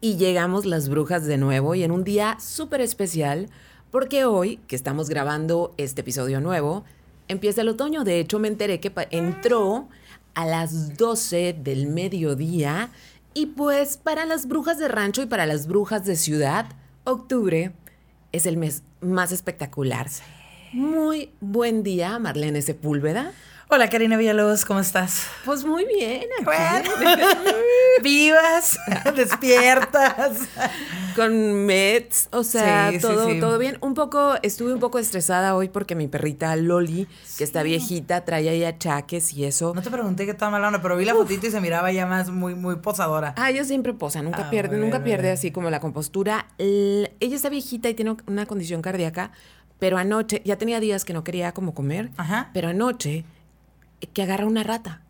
Y llegamos las brujas de nuevo y en un día súper especial porque hoy, que estamos grabando este episodio nuevo, empieza el otoño. De hecho, me enteré que entró a las 12 del mediodía y pues para las brujas de rancho y para las brujas de ciudad, octubre es el mes más espectacular. Muy buen día, Marlene Sepúlveda. Hola Karina Villalobos, ¿cómo estás? Pues muy bien. Aquí. Vivas, despiertas. Con meds, o sea, todo, todo bien. Un poco, estuve un poco estresada hoy porque mi perrita Loli, que está viejita, trae ahí achaques y eso. No te pregunté qué estaba malona, pero vi la fotito y se miraba ya más muy, muy posadora. Ah, ella siempre posa, nunca ah, pierde, nunca pierde así como la compostura. ella está viejita y tiene una condición cardíaca, pero anoche, ya tenía días que no quería como comer, Ajá. pero anoche que agarra una rata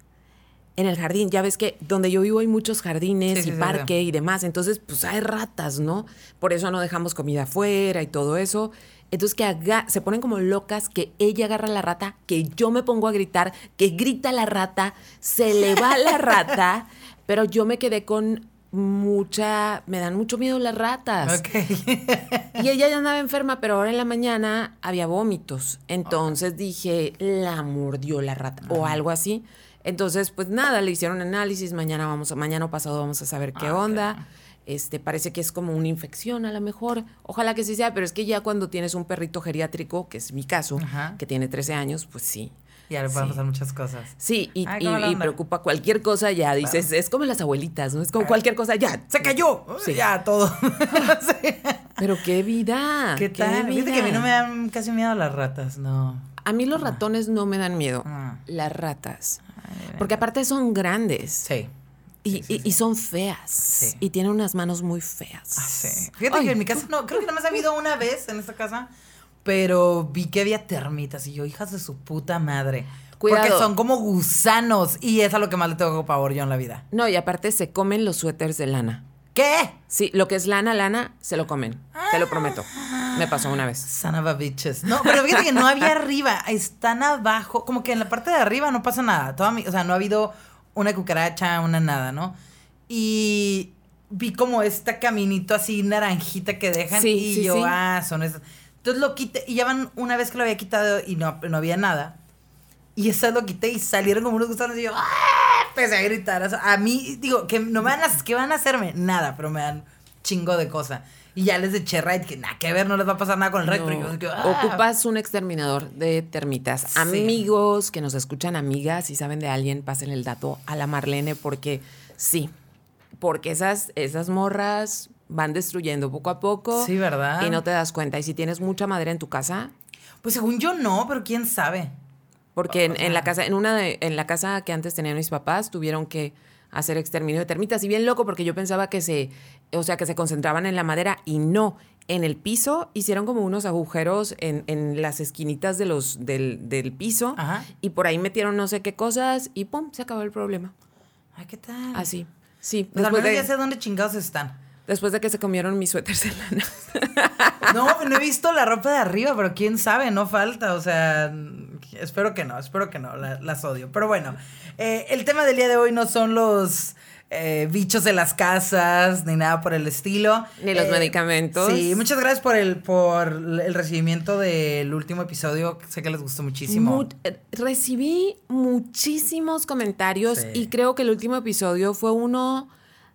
en el jardín. Ya ves que donde yo vivo hay muchos jardines y parque y demás. Entonces, pues hay ratas, ¿no? Por eso no dejamos comida afuera y todo eso. Entonces que se ponen como locas, que ella agarra la rata, que yo me pongo a gritar, que grita la rata, se le va la rata, pero yo me quedé con mucha, me dan mucho miedo las ratas. y ella ya andaba enferma, pero ahora en la mañana había vómitos. Entonces dije, la mordió la rata o algo así. Entonces, pues nada, le hicieron análisis, mañana vamos a, mañana pasado vamos a saber qué onda. Este, parece que es como una infección a lo mejor. Ojalá que sí sea, pero es que ya cuando tienes un perrito geriátrico, que es mi caso, que tiene 13 años, pues sí. Ya le pueden pasar muchas cosas. Sí, y, preocupa cualquier cosa, ya dices, es como las abuelitas, ¿no? Es como cualquier cosa, ya, se cayó. Sí. Ya, todo. Pero qué vida. ¿Qué tal? que a mí no me dan casi miedo las ratas, no. A mí los ratones no me dan miedo. Ah. Las ratas. Porque aparte son grandes. Sí. Y, son feas. Sí. Y tienen unas manos muy feas. Ah, sí. Fíjate que en mi casa no, creo que nada más ha habido una vez en esta casa pero vi que había termitas y yo, hijas de su puta madre. Cuidado. Porque son como gusanos y es a lo que más le tengo pavor yo en la vida. No, y aparte se comen los suéteres de lana. ¿Qué? Sí, lo que es lana, lana, se lo comen. Te lo prometo. Me pasó una vez. Son of a bitches. No, pero fíjate que no había arriba. Están abajo. Como que en la parte de arriba no pasa nada. Toda mi, o sea, no ha habido una cucaracha, una nada, ¿no? Y vi como este caminito así naranjita que dejan. Sí, y yo, ah, son esas. Entonces lo quité y ya van una vez que lo había quitado y no, no había nada. Y esa lo quité y salieron como unos gusanos y yo ¡ah! empecé a gritar. a mí, digo, que no me van a, ¿qué van a hacerme? Nada, pero me dan chingo de cosa. Y ya les eché right que nada que ver, no les va a pasar nada con el right. ¡ah! Ocupas un exterminador de termitas. Amigos que nos escuchan, amigas, si saben de alguien, pasen el dato a la Marlene porque sí, porque esas, esas morras van destruyendo poco a poco. Sí, ¿verdad? Y no te das cuenta. Y si tienes mucha madera en tu casa. Pues según yo no, pero quién sabe. Porque en, la casa, en una de, en la casa que antes tenían mis papás, tuvieron que hacer exterminio de termitas. Y bien loco, porque yo pensaba que se, o sea, que se concentraban en la madera y no. En el piso hicieron como unos agujeros en, en las esquinitas de los, del, del piso. Ajá. Y por ahí metieron no sé qué cosas y ¡pum! Se acabó el problema. Ay, ¿qué tal? Así. Sí. Pues al ya sé dónde chingados están. Después de que se comieron mis suéteres de lana. No, no he visto la ropa de arriba, pero quién sabe, no falta. O sea, espero que no, espero que no, las odio. Pero bueno, eh, el tema del día de hoy no son los eh, bichos de las casas, ni nada por el estilo. Ni los eh, medicamentos. Sí, muchas gracias por el, por el recibimiento del último episodio. Sé que les gustó muchísimo. recibí muchísimos comentarios y creo que el último episodio fue uno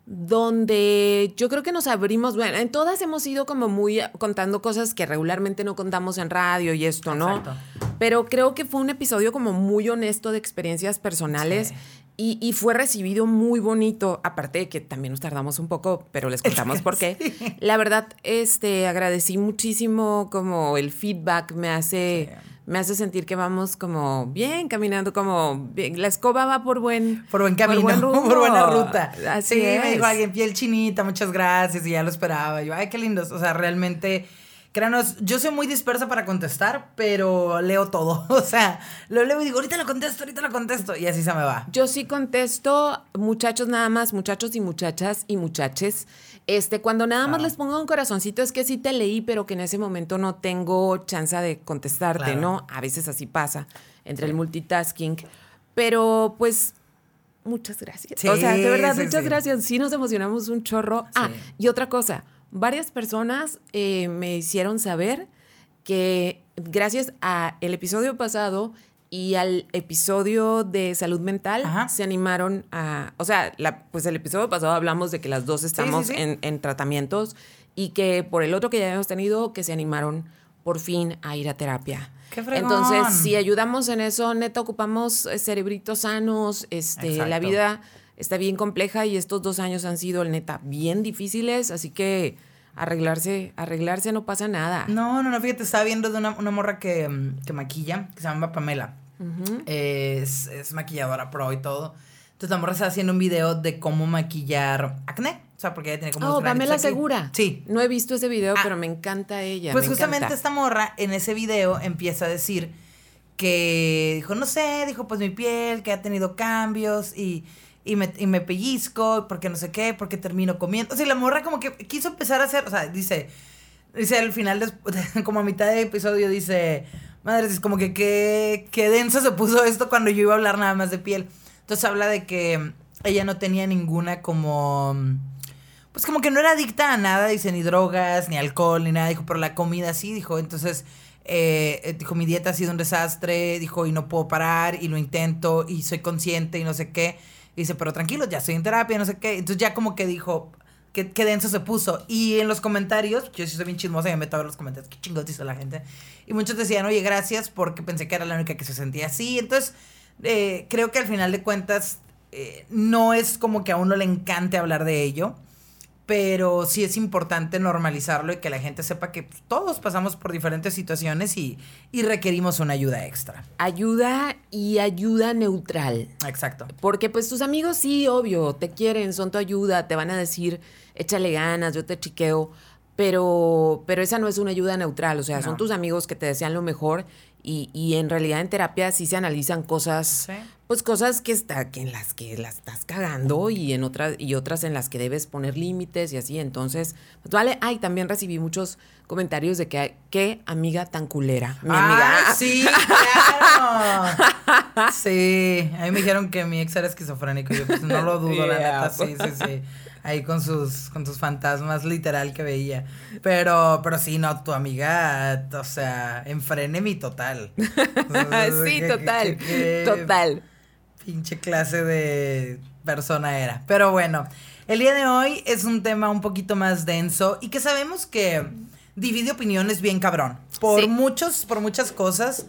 donde yo creo que nos abrimos, bueno, en todas hemos ido como muy contando cosas que regularmente no contamos en radio y esto, ¿no? Pero creo que fue un episodio como muy honesto de experiencias personales. Y, fue recibido muy bonito, aparte de que también nos tardamos un poco, pero les contamos por qué. La verdad, este, agradecí muchísimo como el feedback me hace me hace sentir que vamos como bien, caminando como bien. La escoba va por buen Por buen camino, por, buena ruta. Así sí, me dijo alguien, piel chinita, muchas gracias, y ya lo esperaba. Yo, ay, qué lindos. O sea, realmente... Créanos, yo soy muy dispersa para contestar, pero leo todo. O sea, lo leo y digo, ahorita lo contesto, ahorita lo contesto. Y así se me va. Yo sí contesto, muchachos nada más, muchachos y muchachas y muchaches. Este, cuando nada más les pongo un corazoncito es que sí te leí, pero que en ese momento no tengo chance de contestarte, ¿no? A veces así pasa entre el multitasking. Pero pues muchas gracias. o sea, de verdad, muchas gracias. Sí nos emocionamos un chorro. Ah, y otra cosa, varias personas eh, me hicieron saber que gracias a el episodio pasado y al episodio de salud mental se animaron a, o sea, la, pues el episodio pasado hablamos de que las dos estamos en, en, tratamientos y que por el otro que ya habíamos tenido, que se animaron por fin a ir a terapia. Qué Entonces, si ayudamos en eso, neta, ocupamos eh, cerebritos sanos, este, la vida está bien compleja y estos dos años han sido, neta, bien difíciles, así que arreglarse, arreglarse no pasa nada. No, no, no, fíjate, estaba viendo de una, una morra que, que maquilla, que se llama Pamela es, maquilladora pro y todo. Entonces la morra está haciendo un video de cómo maquillar acné. O sea, porque ella tiene como... Oh, Pamela Segura. Sí. No he visto ese video, ah. pero me encanta ella. Pues justamente esta morra en ese video empieza a decir que dijo, no sé, dijo, pues mi piel, que ha tenido cambios y, y, me, y me pellizco, porque no sé qué, porque termino comiendo. O sea, la morra como que quiso empezar a hacer, o sea, dice, dice al final, de, como a mitad del episodio, dice, Madre, es como que qué, denso se puso esto cuando yo iba a hablar nada más de piel. Entonces habla de que ella no tenía ninguna como... Pues como que no era adicta a nada, dice, ni drogas, ni alcohol, ni nada. Dijo, pero la comida sí, dijo. Entonces, eh, eh, dijo, mi dieta ha sido un desastre, dijo, y no puedo parar, y lo intento, y soy consciente, y no sé qué. dice, pero tranquilo, ya estoy en terapia, no sé qué. Entonces ya como que dijo, qué, qué denso se puso. Y en los comentarios, yo sí soy bien chismosa y me meto a ver los comentarios, qué chingados dice la gente. Y muchos decían, oye, gracias porque pensé que era la única que se sentía así. Entonces, eh, creo que al final de cuentas, eh, no es como que a uno le encante hablar de ello, pero sí es importante normalizarlo y que la gente sepa que todos pasamos por diferentes situaciones y, y requerimos una ayuda extra. Ayuda y ayuda neutral. Exacto. Porque pues tus amigos sí, obvio, te quieren, son tu ayuda, te van a decir, échale ganas, yo te chiqueo pero, pero esa no es una ayuda neutral, o sea, son tus amigos que te desean lo mejor y, y en realidad en terapia sí se analizan cosas, pues cosas que, está, que en las que las estás cagando y en otras y otras en las que debes poner límites y así, entonces, pues vale, ay, también recibí muchos comentarios de que qué amiga tan culera, mi amiga. Sí, claro. sí, a mí me dijeron que mi ex era esquizofrénico, yo pues no lo dudo, la neta, sí, sí, sí ahí con sus, con sus fantasmas literal que veía. Pero, pero sí, no, tu amiga, o sea, enfrene mi total. sí, total, total. Pinche clase de persona era. Pero bueno, el día de hoy es un tema un poquito más denso y que sabemos que divide opiniones bien cabrón. Por muchos, por muchas cosas.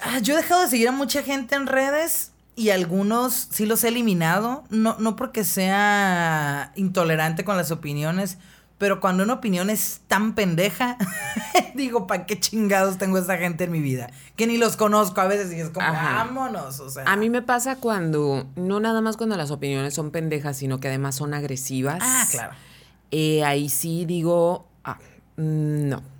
Ah, yo he dejado de seguir a mucha gente en redes y algunos sí los he eliminado, no, no porque sea intolerante con las opiniones, pero cuando una opinión es tan pendeja, digo, ¿para qué chingados tengo esa gente en mi vida? Que ni los conozco a veces y es como, vámonos, o sea. A mí me pasa cuando, no nada más cuando las opiniones son pendejas, sino que además son agresivas. Ah, claro. Eh, ahí sí digo, ah, mm, no.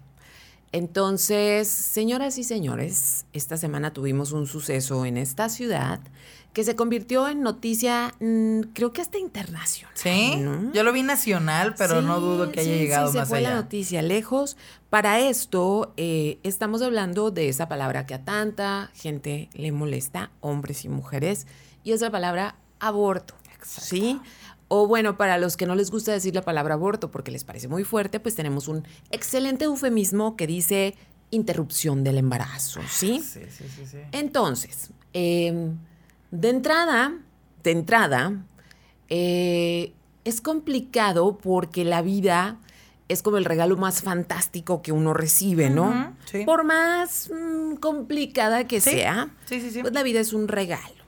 Entonces, señoras y señores, esta semana tuvimos un suceso en esta ciudad que se convirtió en noticia, mm, creo que hasta internacional. Sí, yo lo vi nacional, pero no dudo que haya llegado sí, se fue la noticia lejos. Para esto, eh, estamos hablando de esa palabra que a tanta gente le molesta, hombres y mujeres, y es la palabra aborto. ¿Sí? O bueno, para los que no les gusta decir la palabra aborto porque les parece muy fuerte, pues tenemos un excelente eufemismo que dice interrupción del embarazo, ¿sí? Sí, sí, sí. sí. Entonces, em, de entrada, de entrada, eh, es complicado porque la vida es como el regalo más fantástico que uno recibe, ¿no? sí. Por más mm, complicada que sea, pues la vida es un regalo.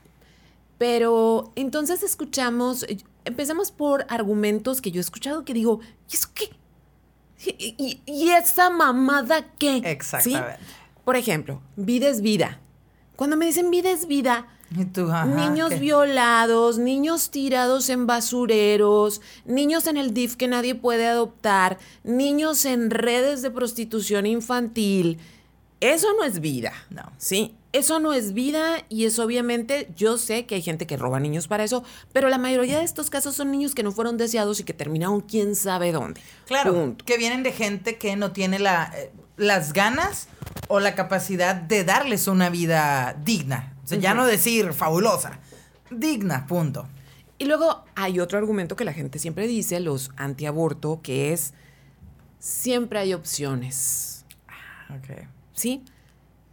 Pero entonces escuchamos, empecemos por argumentos que yo he escuchado que digo, ¿y eso qué? ¿Y, esa mamada qué? Exactamente. Por ejemplo, vida es vida. Cuando me dicen vida es vida, niños violados, niños tirados en basureros, niños en el DIF que nadie puede adoptar, niños en redes de prostitución infantil, eso no es vida. No. ¿Sí? Eso no es vida y es obviamente, yo sé que hay gente que roba niños para eso, pero la mayoría de estos casos son niños que no fueron deseados y que terminaron quién sabe dónde. Claro, que vienen de gente que no tiene la, eh, las ganas o la capacidad de darles una vida digna. O sea, ya no decir fabulosa, digna, punto. Y luego hay otro argumento que la gente siempre dice, los antiaborto, que es siempre hay opciones. Ah, ok. ¿Sí?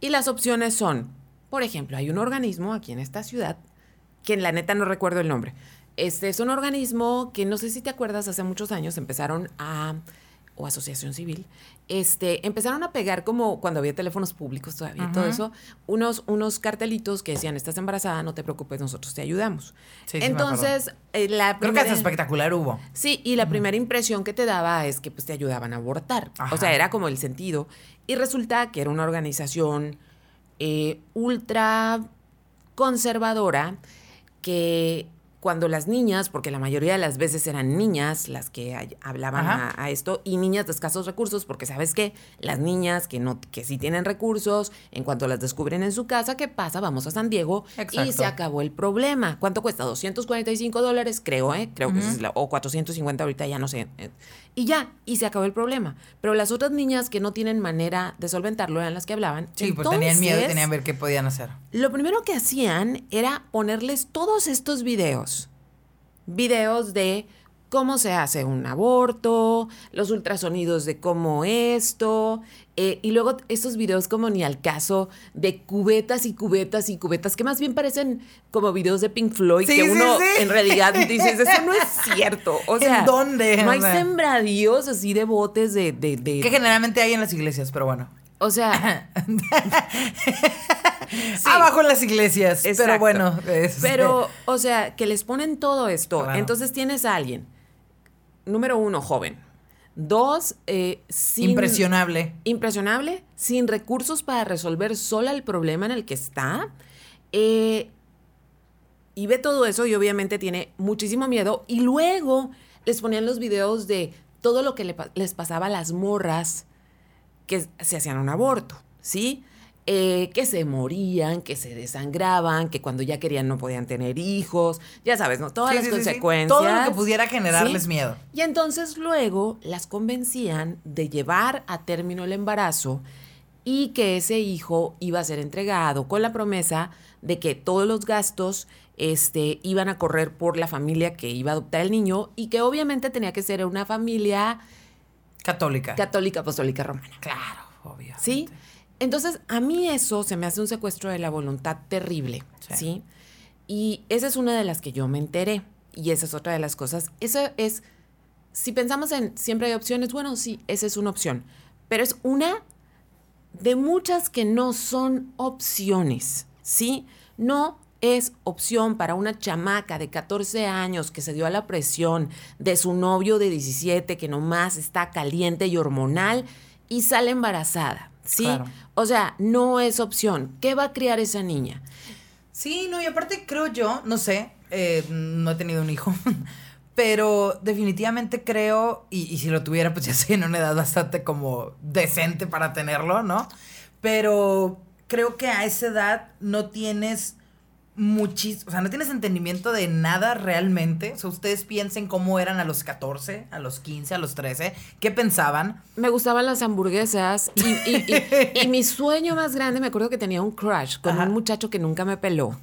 Y las opciones son, por ejemplo, hay un organismo aquí en esta ciudad, que en la neta no recuerdo el nombre. Este es un organismo que no sé si te acuerdas, hace muchos años empezaron a o asociación civil, este, empezaron a pegar como cuando había teléfonos públicos todavía, todo eso, unos, unos cartelitos que decían, estás embarazada, no te preocupes, nosotros te ayudamos. Entonces, eh, la Creo que es espectacular hubo. Sí, y la primera impresión que te daba es que pues te ayudaban a abortar. O sea, era como el sentido. Y resulta que era una organización eh, ultra conservadora que cuando las niñas, porque la mayoría de las veces eran niñas las que hablaban a, esto, y niñas de escasos recursos, porque sabes que las niñas que no, que sí tienen recursos, en cuanto las descubren en su casa, ¿qué pasa? Vamos a San Diego y se acabó el problema. ¿Cuánto cuesta? 245 dólares, creo, ¿eh? Creo que es la, o 450 ahorita, ya no sé. Y ya, y se acabó el problema. Pero las otras niñas que no tienen manera de solventarlo eran las que hablaban. Sí, porque tenían miedo y tenían ver qué podían hacer. Lo primero que hacían era ponerles todos estos videos. Videos de cómo se hace un aborto, los ultrasonidos de cómo esto, eh, y luego estos videos como ni al caso de cubetas y cubetas y cubetas, que más bien parecen como videos de Pink Floyd, que uno en realidad dices, eso no es cierto. O sea, ¿En dónde? No hay sembradíos así de botes de, de, de... Que generalmente hay en las iglesias, pero bueno. O sea... Abajo en las iglesias, pero bueno. Pero, o sea, que les ponen todo esto. Entonces tienes a alguien, número uno, joven Dos, eh, sin, impresionable. Impresionable, sin recursos para resolver sola el problema en el que está. Eh, y ve todo eso y obviamente tiene muchísimo miedo. Y luego les ponían los videos de todo lo que les pasaba a las morras que se hacían un aborto, ¿sí? Eh, que se morían, que se desangraban, que cuando ya querían no podían tener hijos, ya sabes, ¿no? Todas las consecuencias. Todo lo que pudiera generarles miedo. Y entonces luego las convencían de llevar a término el embarazo y que ese hijo iba a ser entregado con la promesa de que todos los gastos este, iban a correr por la familia que iba a adoptar el niño y que obviamente tenía que ser una familia católica. Católica apostólica romana. Claro, obvio. ¿Sí? Entonces, a mí eso se me hace un secuestro de la voluntad terrible, sí. Y esa es una de las que yo me enteré. Y esa es otra de las cosas. Eso es, si pensamos en siempre hay opciones, bueno, sí, esa es una opción. Pero es una de muchas que no son opciones, ¿sí? No es opción para una chamaca de 14 años que se dio a la presión de su novio de 17 que nomás está caliente y hormonal y sale embarazada. ¿Sí? O sea, no es opción. ¿Qué va a criar esa niña? Sí, no, y aparte creo yo, no sé, eh, no he tenido un hijo, pero definitivamente creo, y, y, si lo tuviera, pues ya sé, en una edad bastante como decente para tenerlo, ¿no? Pero creo que a esa edad no tienes muchísimo, o sea, no tienes entendimiento de nada realmente. O sea, ustedes piensen cómo eran a los 14, a los 15, a los 13, qué pensaban. Me gustaban las hamburguesas y, mi sueño más grande, me acuerdo que tenía un crush con un muchacho que nunca me peló.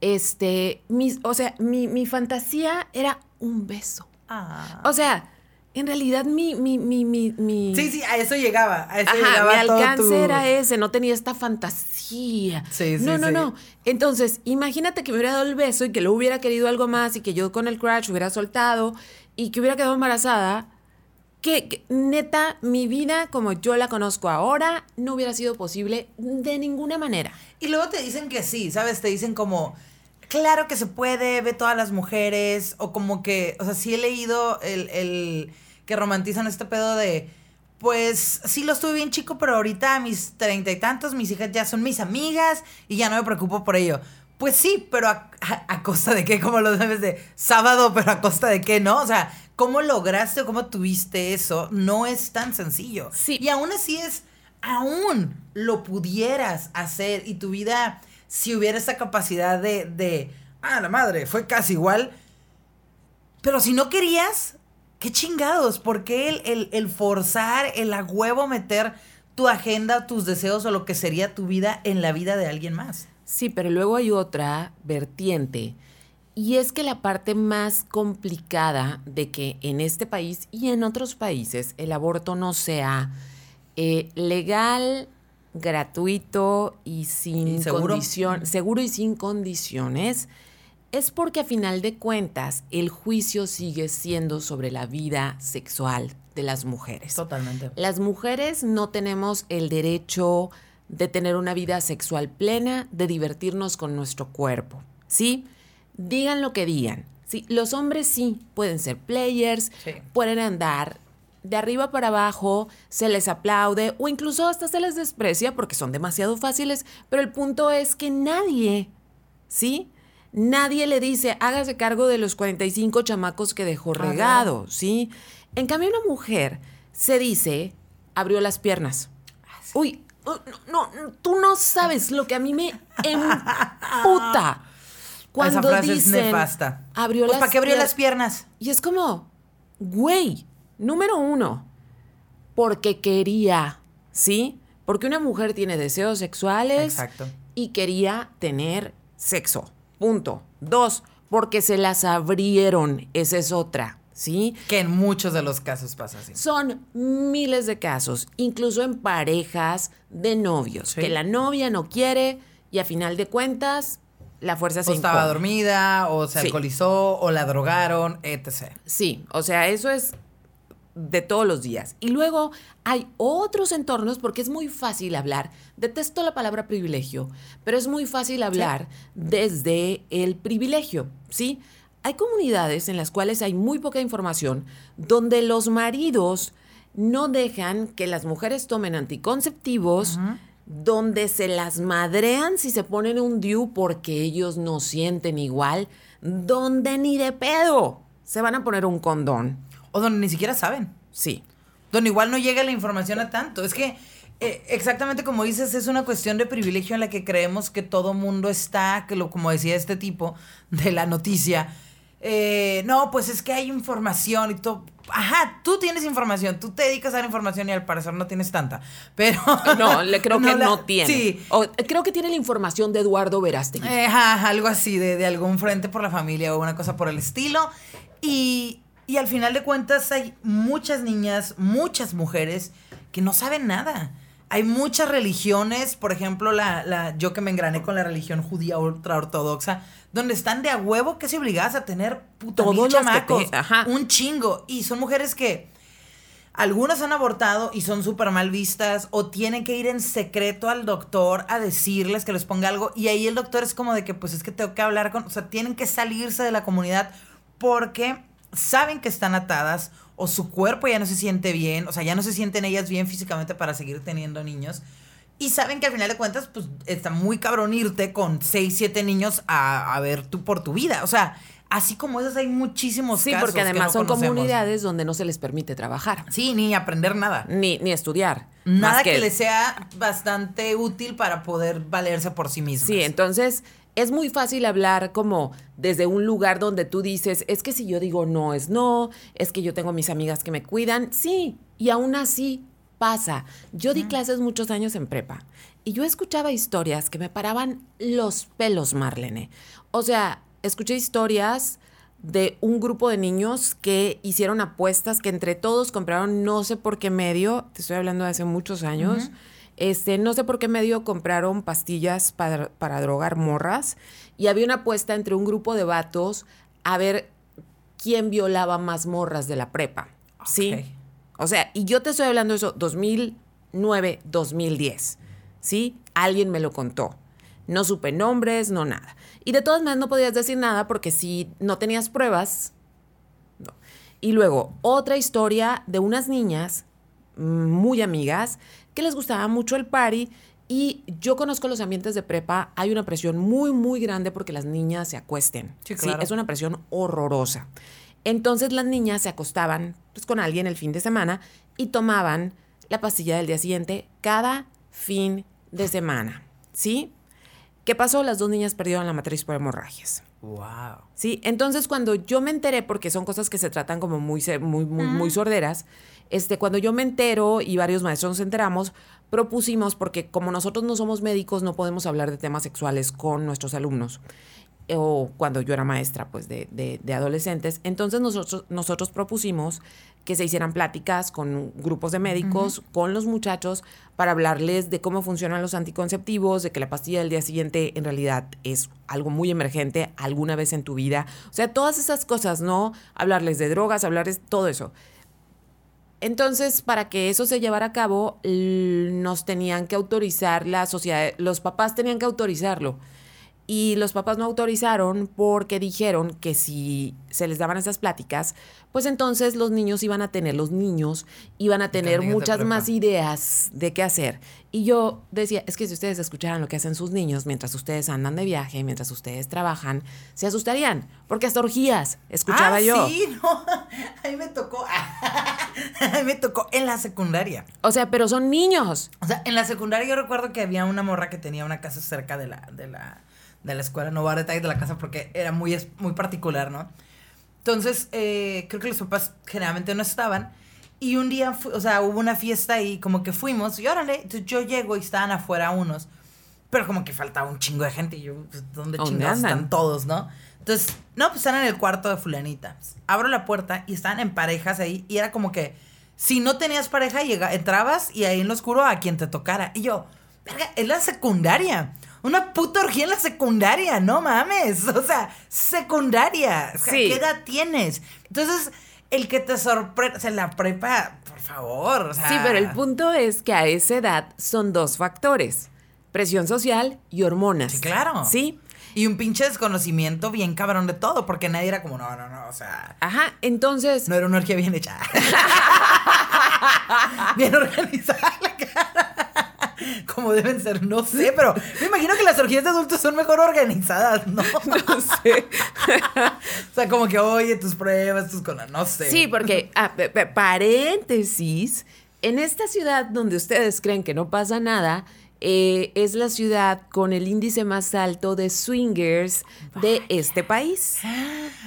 Este, mis, o sea, mi, mi fantasía era un beso. Ah. O sea, en realidad mi, mi, mi, mi, Sí, sí, a eso llegaba. A eso llegaba mi alcance era ese, no tenía esta fantasía. Sí, sí, no, no, no. Entonces, imagínate que me hubiera dado el beso y que lo hubiera querido algo más y que yo con el crush hubiera soltado y que hubiera quedado embarazada. Que, neta, mi vida como yo la conozco ahora no hubiera sido posible de ninguna manera. Y luego te dicen que sí, ¿sabes? Te dicen como, claro que se puede, ve todas las mujeres, o como que, o sea, sí he leído el que romantizan este pedo de, pues sí lo estuve bien chico, pero ahorita a mis treinta y tantos, mis hijas ya son mis amigas y ya no me preocupo por ello. Pues sí, pero a, costa de qué, como lo sabes de sábado, pero a costa de qué, ¿no? O sea, ¿cómo lograste o cómo tuviste eso? No es tan sencillo. Sí. Y aún así es, aún lo pudieras hacer y tu vida, si hubiera esa capacidad de, de, ah, la madre, fue casi igual. Pero si no querías, ¿Qué chingados? ¿Por qué el, el, forzar, el a huevo meter tu agenda, tus deseos o lo que sería tu vida en la vida de alguien más? Sí, pero luego hay otra vertiente Y es que la parte más complicada de que en este país y en otros países el aborto no sea eh, legal, gratuito y sin condición, seguro y sin condiciones, es porque a final de cuentas el juicio sigue siendo sobre la vida sexual de las mujeres. Totalmente. Las mujeres no tenemos el derecho de tener una vida sexual plena, de divertirnos con nuestro cuerpo, ¿sí? digan lo que digan. Sí, los hombres sí pueden ser players, pueden andar de arriba para abajo, se les aplaude o incluso hasta se les desprecia porque son demasiado fáciles, pero el punto es que nadie, ¿sí? Nadie le dice, hágase cargo de los 45 chamacos que dejó ah, regado, ¿sí? En cambio, una mujer se dice, abrió las piernas. Ah, Uy, no, no, tú no sabes lo que a mí me emputa. Cuando Esa frase es nefasta. Abrió pues, ¿Para qué abrió las piernas? Y es como, güey, número uno, porque quería, ¿sí? Porque una mujer tiene deseos sexuales Exacto. y quería tener sexo. Punto. Dos, porque se las abrieron. Esa es otra. ¿Sí? Que en muchos de los casos pasa así. Son miles de casos, incluso en parejas de novios, que la novia no quiere y a final de cuentas la fuerza se O estaba dormida, o se alcoholizó, o la drogaron, etc. Sí, o sea, eso es de todos los días. Y luego hay otros entornos porque es muy fácil hablar. Detesto la palabra privilegio, pero es muy fácil hablar desde el privilegio, ¿sí? Hay comunidades en las cuales hay muy poca información donde los maridos no dejan que las mujeres tomen anticonceptivos donde se las madrean si se ponen un DIU porque ellos no sienten igual, donde ni de pedo se van a poner un condón. O donde ni siquiera saben. Sí. Donde igual no llega la información a tanto. Es que eh, exactamente como dices, es una cuestión de privilegio en la que creemos que todo mundo está, que lo, como decía este tipo de la noticia, eh, no, pues es que hay información y todo. Ajá, tú tienes información, tú te dedicas a la información y al parecer no tienes tanta. Pero. No, le creo que no tiene. Sí. creo que tiene la información de Eduardo Verástegui. Eh, ajá, algo así, de, algún frente por la familia o una cosa por el estilo. Y, y al final de cuentas hay muchas niñas, muchas mujeres que no saben nada. Hay muchas religiones, por ejemplo, la, la, yo que me engrané con la religión judía ultra ortodoxa, donde están de a huevo que se obligadas a tener puta Todos chamacos, un chingo. Y son mujeres que algunas han abortado y son súper mal vistas o tienen que ir en secreto al doctor a decirles que les ponga algo y ahí el doctor es como de que pues es que tengo que hablar con, o sea, tienen que salirse de la comunidad porque saben que están atadas o su cuerpo ya no se siente bien, o sea, ya no se sienten ellas bien físicamente para seguir teniendo niños. Y saben que al final de cuentas, pues está muy cabrón irte con 6, 7 niños a, ver tú por tu vida. O sea, así como esos hay muchísimos sí, porque además son comunidades donde no se les permite trabajar. Sí, ni aprender nada. Ni, ni estudiar. Nada que, que les sea bastante útil para poder valerse por sí mismos. Sí, entonces es muy fácil hablar como desde un lugar donde tú dices, es que si yo digo no es no, es que yo tengo mis amigas que me cuidan, sí, y aún así pasa. Yo di clases muchos años en prepa y yo escuchaba historias que me paraban los pelos, Marlene. O sea, escuché historias de un grupo de niños que hicieron apuestas que entre todos compraron no sé por qué medio, te estoy hablando de hace muchos años. Este, no sé por qué medio compraron pastillas para, drogar morras y había una apuesta entre un grupo de vatos a ver quién violaba más morras de la prepa. ¿Sí? O sea, y yo te estoy hablando de eso 2009, 2010. ¿Sí? Alguien me lo contó. No supe nombres, no nada. Y de todas maneras no podías decir nada porque si no tenías pruebas. No. Y luego, otra historia de unas niñas mm, muy amigas que les gustaba mucho el party. Y yo conozco los ambientes de prepa, hay una presión muy, muy grande porque las niñas se acuesten. Sí, claro. es una presión horrorosa. Entonces las niñas se acostaban pues, con alguien el fin de semana y tomaban la pastilla del día siguiente cada fin de semana. ¿Sí? ¿Qué pasó? Las dos niñas perdieron la matriz por hemorragias. Wow. Sí, entonces cuando yo me enteré, porque son cosas que se tratan como muy, muy, muy, muy sorderas, este, cuando yo me entero y varios maestros nos enteramos, propusimos, porque como nosotros no somos médicos, no podemos hablar de temas sexuales con nuestros alumnos. o cuando yo era maestra pues de, de, adolescentes. Entonces nosotros, nosotros propusimos que se hicieran pláticas con grupos de médicos, con los muchachos, para hablarles de cómo funcionan los anticonceptivos, de que la pastilla del día siguiente en realidad es algo muy emergente alguna vez en tu vida. O sea, todas esas cosas, ¿no? Hablarles de drogas, hablarles todo eso. Entonces, para que eso se llevara a cabo, nos tenían que autorizar la sociedad, los papás tenían que autorizarlo. Y los papás no autorizaron porque dijeron que si se les daban esas pláticas, pues entonces los niños iban a tener, los niños iban a tener muchas más ideas de qué hacer. Y yo decía, es que si ustedes escucharan lo que hacen sus niños mientras ustedes andan de viaje, mientras ustedes trabajan, se asustarían, porque hasta orgías, escuchaba ah, yo. Sí, no, a mí me tocó, a mí me tocó en la secundaria. O sea, pero son niños. O sea, en la secundaria yo recuerdo que había una morra que tenía una casa cerca de la, de la de la escuela, no voy a dar detalles de la casa porque era muy, muy particular, ¿no? Entonces, eh, creo que los papás generalmente no estaban. Y un día, o sea, hubo una fiesta y como que fuimos, y órale, entonces yo llego y estaban afuera unos, pero como que faltaba un chingo de gente y yo, pues, ¿dónde, chingados están todos, no? Entonces, no, pues están en el cuarto de fulanita. Abro la puerta y estaban en parejas ahí y era como que si no tenías pareja, llega, entrabas y ahí en lo oscuro a quien te tocara. Y yo, verga, es la secundaria. Una puta orgía en la secundaria, no mames. O sea, secundaria. ¿Qué edad tienes? Entonces, el que te sorprende, o sea, la prepa, por favor. Sí, pero el punto es que a esa edad son dos factores: presión social y hormonas. Sí, claro. Sí. Y un pinche desconocimiento bien cabrón de todo, porque nadie era como, no, no, no, o sea. Ajá, entonces. No era una orgía bien hecha. bien organizada la cara. como deben ser, no sé, pero me imagino que las orgías de adultos son mejor organizadas, ¿no? No sé. o sea, como que, oye, tus pruebas, tus cosas, no sé. Sí, porque, ah, paréntesis, en esta ciudad donde ustedes creen que no pasa nada, eh, es la ciudad con el índice más alto de swingers de este país.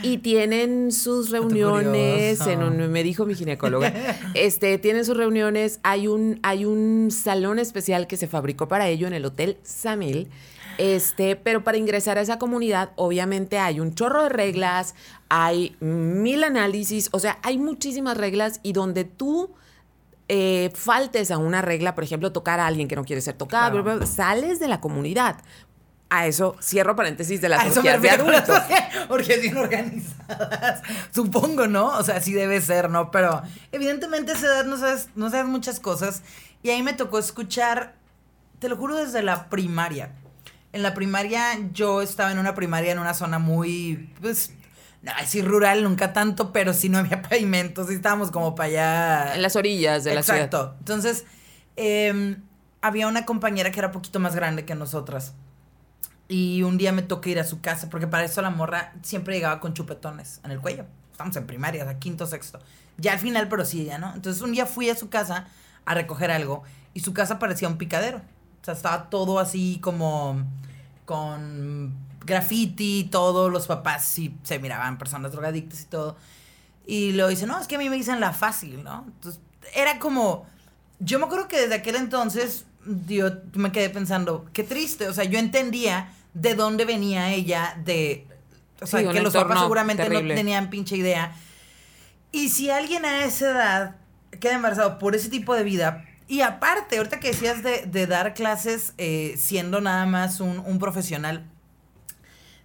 Y tienen sus reuniones, en un, me dijo mi ginecóloga, este, tienen sus reuniones, hay un, hay un salón especial que se fabricó para ello en el Hotel Samil. Este, pero para ingresar a esa comunidad, obviamente hay un chorro de reglas, hay mil análisis, o sea, hay muchísimas reglas y donde tú eh, faltes a una regla, por ejemplo, tocar a alguien que no quiere ser tocado, sales de la comunidad. A eso cierro paréntesis de las orgías de adultos. Orgías bien organizadas. Supongo, ¿no? O sea, sí debe ser, ¿no? Pero evidentemente a esa edad no sabes, no sabes muchas cosas. Y ahí me tocó escuchar, te lo juro, desde la primaria. En la primaria yo estaba en una primaria en una zona muy, pues, no, así rural nunca tanto, pero sí no había pavimentos, sí estábamos como para allá. En las orillas de la ciudad. Exacto. Entonces, em, había una compañera que era un poquito más grande que nosotras. Y un día me tocó ir a su casa, porque para eso la morra siempre llegaba con chupetones en el cuello. Estamos en primaria, de quinto, sexto. Ya al final, pero sí, ya, ¿no? Entonces un día fui a su casa a recoger algo y su casa parecía un picadero. O sea, estaba todo así como con graffiti, todos los papás sí se miraban personas drogadictas y todo. Y lo dice, no, es que a mí me dicen la fácil, ¿no? Entonces, era como, yo me acuerdo que desde aquel entonces yo me quedé pensando, qué triste, o sea, yo entendía de dónde venía ella, de, o sea, que los papás seguramente no tenían pinche idea. Y si alguien a esa edad queda embarazado por ese tipo de vida, y aparte, ahorita que decías de, dar clases eh, siendo nada más un, un profesional,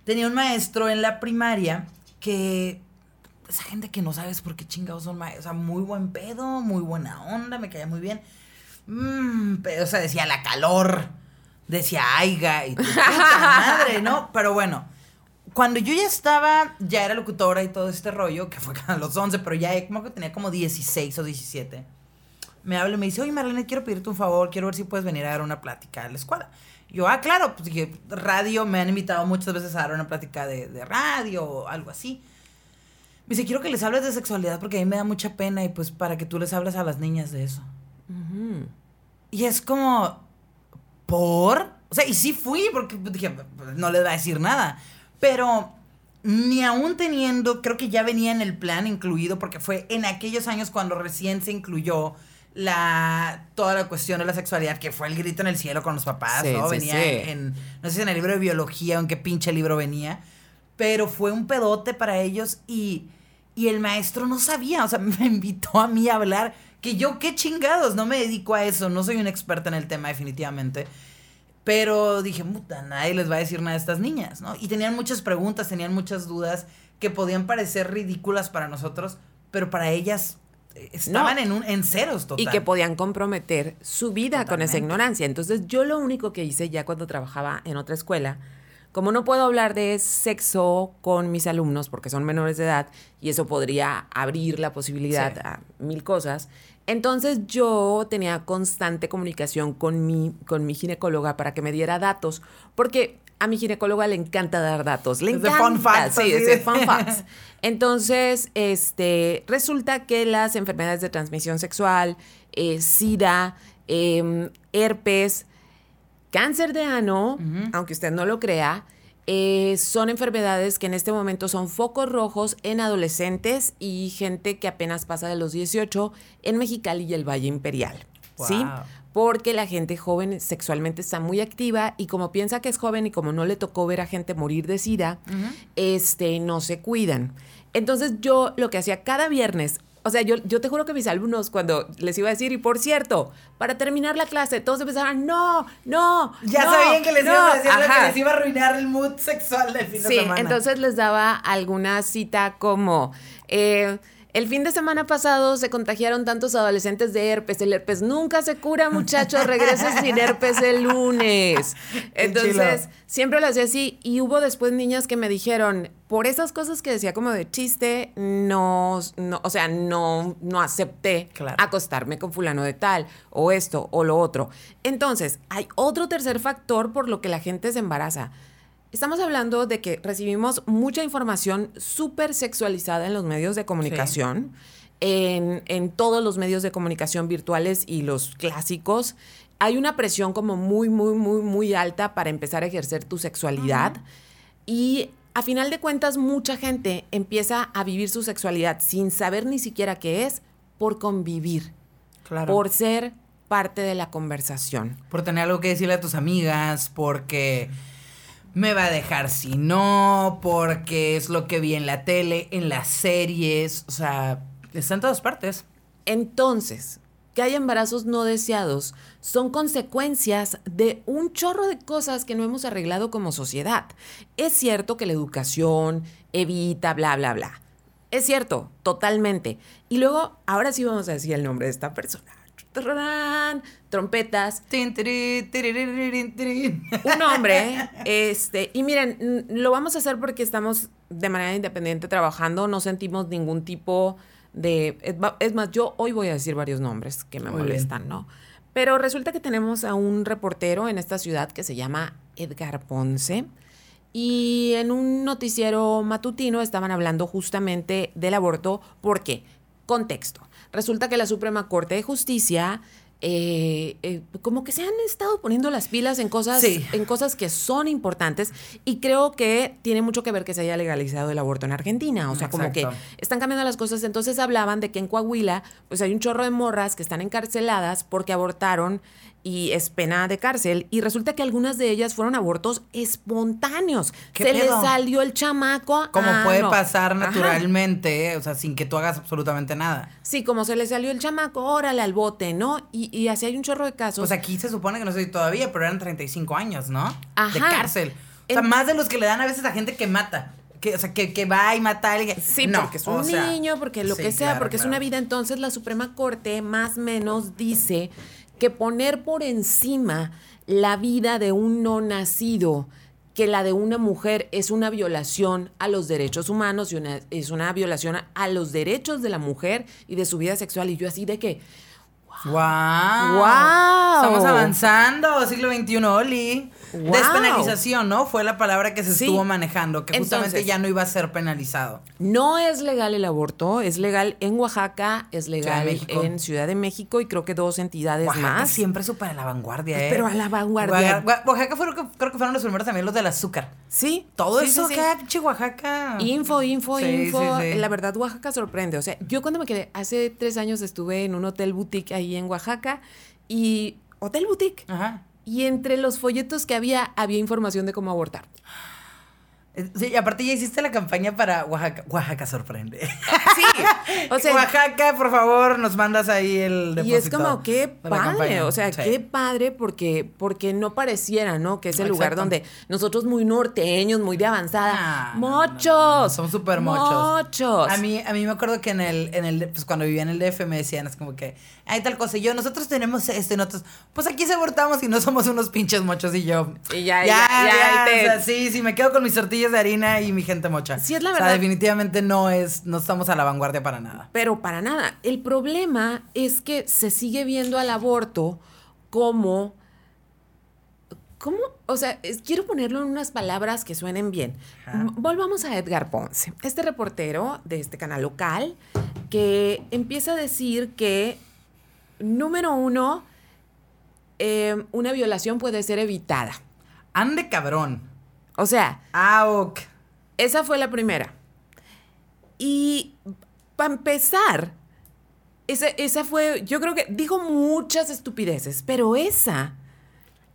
tenía un maestro en la primaria que esa gente que no sabes por qué chingados son maestros, o sea, muy buen pedo, muy buena onda, me caía muy bien. Mmm, pero, o sea, decía la calor, decía aiga y puta madre, ¿no? Pero bueno, cuando yo ya estaba, ya era locutora y todo este rollo, que fue a los 11, pero ya como que tenía como 16 o 17, me habla y me dice, oye Marlene, quiero pedirte un favor, quiero ver si puedes venir a dar una plática a la escuela. Yo, ah, claro, pues dije, radio, me han invitado muchas veces a dar una plática de, radio o algo así. Me dice, quiero que les hables de sexualidad porque a mí me da mucha pena y pues para que tú les hables a las niñas de eso. Y es como, ¿por? O sea, y sí fui porque dije, no les va a decir nada. Pero ni aún teniendo, creo que ya venía en el plan incluido porque fue en aquellos años cuando recién se incluyó la toda la cuestión de la sexualidad, que fue el grito en el cielo con los papás, ¿no? venía En, no sé si en el libro de biología o en qué pinche libro venía, pero fue un pedote para ellos y, y el maestro no sabía, o sea, me invitó a mí a hablar, que yo qué chingados, no me dedico a eso, no soy una experta en el tema definitivamente. Pero dije, puta, nadie les va a decir nada a estas niñas, ¿no? Y tenían muchas preguntas, tenían muchas dudas que podían parecer ridículas para nosotros, pero para ellas eh, estaban en, un, en ceros total. Y que podían comprometer su vida con esa ignorancia. Entonces yo lo único que hice ya cuando trabajaba en otra escuela, como no puedo hablar de sexo con mis alumnos porque son menores de edad y eso podría abrir la posibilidad a mil cosas, entonces yo tenía constante comunicación con mi, con mi ginecóloga para que me diera datos, porque a mi ginecóloga le encanta dar datos. Le encanta. Fun facts, sí, es fun facts. Entonces, este, resulta que las enfermedades de transmisión sexual, eh, SIDA, em, herpes, cáncer de ano, aunque usted no lo crea, eh, son enfermedades que en este momento son focos rojos en adolescentes y gente que apenas pasa de los 18 en Mexicali y el Valle Imperial. ¿Sí? Porque la gente joven sexualmente está muy activa y como piensa que es joven y como no le tocó ver a gente morir de sida, este, no se cuidan. Entonces yo lo que hacía cada viernes o sea, yo, yo te juro que mis alumnos, cuando les iba a decir, y por cierto, para terminar la clase, todos empezaban, no, no. Ya sabían que les, iba a decir que les iba a arruinar el mood sexual del fin de semana. Sí, entonces les daba alguna cita como. Eh, el fin de semana pasado se contagiaron tantos adolescentes de herpes. El herpes nunca se cura, muchachos. Regreses sin herpes el lunes. Entonces, siempre lo hacía así. Y hubo después niñas que me dijeron, por esas cosas que decía como de chiste, no, no o sea, no, no acepté acostarme con fulano de tal, o esto, o lo otro. Entonces, hay otro tercer factor por lo que la gente se embaraza. Estamos hablando de que recibimos mucha información súper sexualizada en los medios de comunicación, en, todos los medios de comunicación virtuales y los clásicos. Hay una presión como muy, muy, muy, muy alta para empezar a ejercer tu sexualidad. Y a final de cuentas, mucha gente empieza a vivir su sexualidad sin saber ni siquiera qué es por convivir. Por ser parte de la conversación. Por tener algo que decirle a tus amigas, porque me va a dejar si no, porque es lo que vi en la tele, en las series, o sea, está en todas partes. Entonces, que hay embarazos no deseados son consecuencias de un chorro de cosas que no hemos arreglado como sociedad. Es cierto que la educación evita, bla, bla, bla. Es cierto, totalmente. Y luego, ahora sí vamos a decir el nombre de esta persona trompetas. Un hombre, este, y miren, lo vamos a hacer porque estamos de manera independiente trabajando, no sentimos ningún tipo de... Es más, yo hoy voy a decir varios nombres que me molestan, ¿no? Pero resulta que tenemos a un reportero en esta ciudad que se llama Edgar Ponce. Y en un noticiero matutino estaban hablando justamente del aborto. ¿Por qué? Contexto. Resulta que la Suprema Corte de Justicia eh, eh, como que se han estado poniendo las pilas en cosas, en cosas que son importantes y creo que tiene mucho que ver que se haya legalizado el aborto en Argentina. O sea, como que están cambiando las cosas. Entonces hablaban de que en Coahuila, pues hay un chorro de morras que están encarceladas porque abortaron y es pena de cárcel. Y resulta que algunas de ellas fueron abortos espontáneos. Se les salió el chamaco. Como ah, puede pasar naturalmente, o sea, sin que tú hagas absolutamente nada. Sí, como se le salió el chamaco, órale al bote, ¿no? Y, y así hay un chorro de casos. Pues aquí se supone que no sé todavía, pero eran 35 años, ¿no? Ajá. De cárcel. O sea, más de los que le dan a veces a gente que mata. Que, o sea, que, que, va y mata a alguien. Sí, porque es un niño, porque lo que sea, porque es una vida. Entonces la Suprema Corte más o menos dice que poner por encima la vida de un no nacido que la de una mujer es una violación a los derechos humanos y una, es una violación a los derechos de la mujer y de su vida sexual. Y yo así de que, ¡Wow! ¡Wow! Estamos avanzando, siglo XXI, Oli. Despenalización, ¿no? Fue la palabra que se estuvo manejando, que justamente ya no iba a ser penalizado. No es legal el aborto, es legal en Oaxaca, es legal en Ciudad de México y creo que dos entidades Oaxaca más. siempre súper a la vanguardia, ¿eh? Pero a la vanguardia. Oaxaca creo que fueron los primeros también los del azúcar. Sí. Todo eso acá, Oaxaca. Info, info, info. La verdad, Oaxaca sorprende. O sea, yo cuando me quedé, hace tres años estuve en un hotel boutique ahí en Oaxaca y hotel boutique. Ajá. Y entre los folletos que había, había información de cómo abortar. Sí, y aparte ya hiciste la campaña para Oaxaca. Oaxaca sorprende. Sí, o sea. Oaxaca, por favor, nos mandas ahí el depósito. Y es como, qué padre, o sea, qué padre porque, porque no pareciera, ¿no? Que es el lugar donde nosotros muy norteños, muy de avanzada. Ah, ¡Mochos! Somos súper mochos. Mochos. A mí, a mí me acuerdo que en el, en el, pues cuando vivía en el DF me decían, es como que, hay tal cosa. Y yo, nosotros tenemos esto y nosotros, pues aquí se abortamos y no somos unos pinches mochos. Y yo, y ya, ya, ya. ya sí, sí, me quedo con mis tortillas de harina y mi gente mocha. Sí, es la verdad. O sea, definitivamente no es, no estamos a la vanguardia para nada. Pero para nada. El problema es que se sigue viendo al aborto como. ¿Cómo? O sea, quiero ponerlo en unas palabras que suenen bien. Volvamos a Edgar Ponce, este reportero de este canal local, que empieza a decir que, número uno, eh, una violación puede ser evitada. Ande cabrón. O sea. Ah, Esa fue la primera. Y para empezar, esa, esa fue, yo creo que dijo muchas estupideces, pero esa...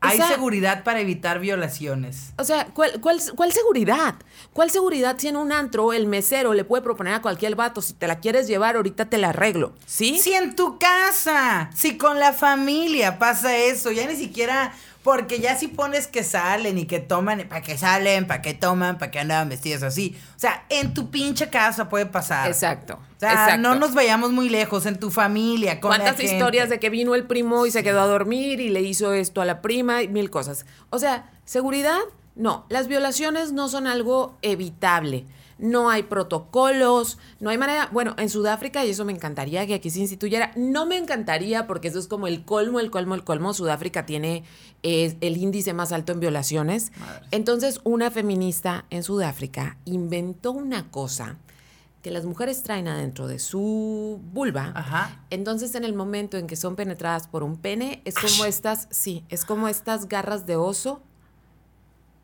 Hay seguridad para evitar violaciones. O sea, ¿cuál, cuál, cuál seguridad? ¿Cuál seguridad si en un antro el mesero le puede proponer a cualquier vato, si te la quieres llevar, ahorita te la arreglo? ¿Sí? Si en tu casa, si con la familia pasa eso, ya ni siquiera porque ya si pones que salen y que toman, ¿para qué salen? ¿Para qué toman? ¿Para qué andan vestidos así? O sea, en tu pinche casa puede pasar. Exacto. O sea, no nos vayamos muy lejos, en tu familia, con ¿Cuántas historias de que vino el primo y se quedó a dormir y le hizo esto a la prima y mil cosas? O sea, seguridad, no. Las violaciones no son algo evitable no hay protocolos, no hay manera, bueno, en Sudáfrica, y eso me encantaría que aquí se instituyera, no me encantaría porque eso es como el colmo, el colmo, el colmo, Sudáfrica tiene eh, el índice más alto en violaciones. Entonces, una feminista en Sudáfrica inventó una cosa que las mujeres traen adentro de su vulva. Ajá. Entonces, en el momento en que son penetradas por un pene, es como estas, sí, es como estas garras de oso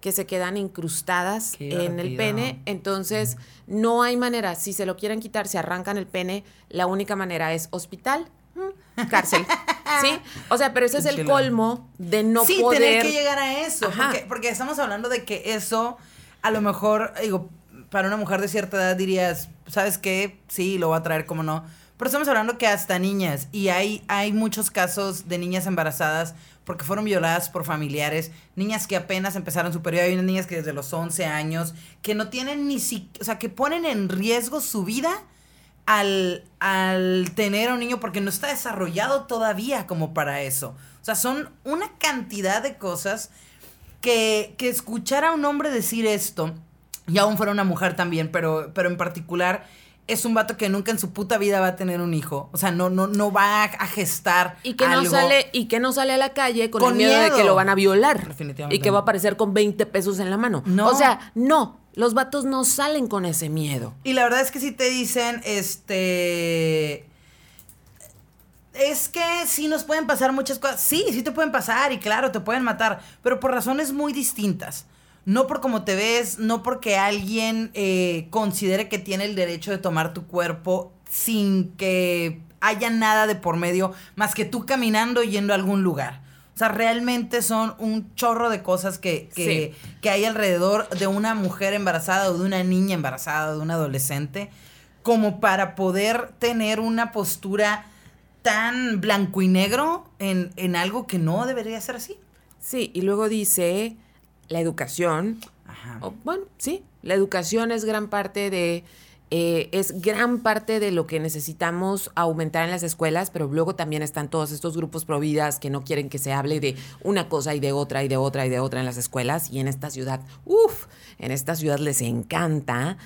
que se quedan incrustadas en el pene. Entonces, no hay manera. Si se lo quieren quitar, se arrancan el pene. La única manera es hospital, mm, cárcel. ¿Sí? O sea, pero ese es el colmo de no poder. Sí, tener que llegar a eso. Porque, porque, estamos hablando de que eso, a lo mejor, digo, para una mujer de cierta edad dirías, ¿sabes qué? Sí, lo va a traer, como no. Pero estamos hablando que hasta niñas, y hay, hay muchos casos de niñas embarazadas porque fueron violadas por familiares, niñas que apenas empezaron su periodo, hay unas niñas que desde los 11 años, que no tienen ni siquiera, o sea, que ponen en riesgo su vida al, al tener a un niño porque no está desarrollado todavía como para eso. O sea, son una cantidad de cosas que, que escuchar a un hombre decir esto, y aún fuera una mujer también, pero, pero en particular es un vato que nunca en su puta vida va a tener un hijo. O sea, no, no, no va a gestar. Y que no sale, y que no sale a la calle con, el miedo, de que lo van a violar. Definitivamente. Y que va a aparecer con 20 pesos en la mano. No. O sea, no. Los vatos no salen con ese miedo. Y la verdad es que si te dicen, este. Es que sí nos pueden pasar muchas cosas. Sí, sí te pueden pasar y claro, te pueden matar, pero por razones muy distintas no por cómo te ves, no porque alguien eh, considere que tiene el derecho de tomar tu cuerpo sin que haya nada de por medio más que tú caminando yendo a algún lugar. O sea, realmente son un chorro de cosas que, que, que hay alrededor de una mujer embarazada o de una niña embarazada o de un adolescente como para poder tener una postura tan blanco y negro en, en algo que no debería ser así. Sí, y luego dice la educación. bueno, sí, la educación es gran parte de... Eh, es gran parte de lo que necesitamos aumentar en las escuelas, pero luego también están todos estos grupos providas que no quieren que se hable de una cosa y de otra y de otra y de otra en las escuelas. Y en esta ciudad, uff, en esta ciudad les encanta.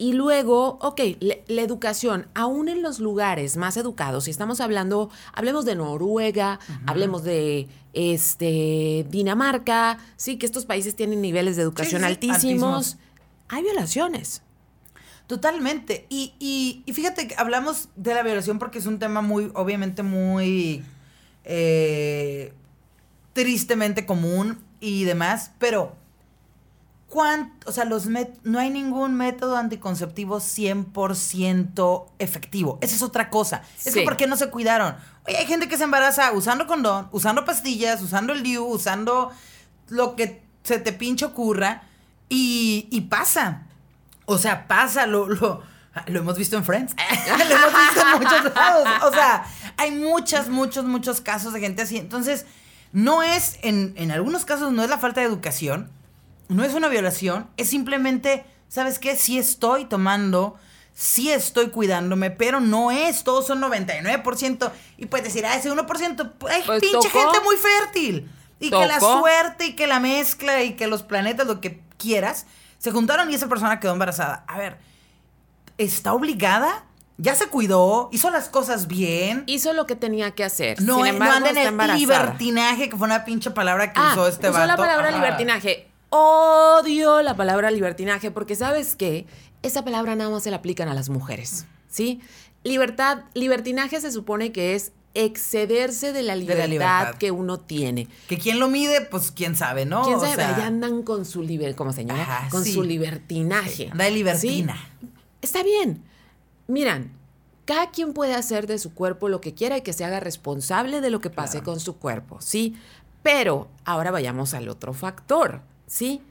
Y luego, ok, la educación, aún en los lugares más educados, si estamos hablando, hablemos de Noruega, hablemos de este, Dinamarca, sí, que estos países tienen niveles de educación altísimos, hay violaciones. Totalmente. Y, y, fíjate que hablamos de la violación porque es un tema muy, obviamente muy eh, tristemente común y demás, pero o sea, los no hay ningún método anticonceptivo 100% efectivo. Esa es otra cosa. Es que ¿por qué no se cuidaron? Oye, hay gente que se embaraza usando condón, usando pastillas, usando el DIU, usando lo que se te pinche ocurra. Y, y pasa. O sea, pasa, lo, lo, lo hemos visto en Friends. lo hemos visto en muchos lados. O sea, hay muchos, muchos, muchos casos de gente así. Entonces, no es, en, en algunos casos, no es la falta de educación, no es una violación, es simplemente, ¿sabes qué? Sí estoy tomando sí estoy cuidándome, pero no es, todos son 99%. Y puedes decir, ah, ese 1%, hay pues pinche gente muy fértil. Y que la suerte y que la mezcla y que los planetas, lo que quieras, se juntaron y esa persona quedó embarazada. A ver, ¿está obligada? Ya se cuidó, hizo las cosas bien. Hizo lo que tenía que hacer. No, Sin no anda en el libertinaje, que fue una pinche palabra que ah, usó este usó la palabra libertinaje. Odio la palabra libertinaje porque, ¿sabes qué? esa palabra nada más se la aplican a las mujeres, ¿sí? Libertad, libertinaje se supone que es excederse de la libertad, que uno tiene. Que quien lo mide, pues quién sabe, ¿no? ¿Quién sabe? Allá andan con su liber, ¿cómo se llama? con su libertinaje. anda de libertina. Está bien. Miran, cada quien puede hacer de su cuerpo lo que quiera y que se haga responsable de lo que pase con su cuerpo, ¿sí? Pero ahora vayamos al otro factor, ¿sí?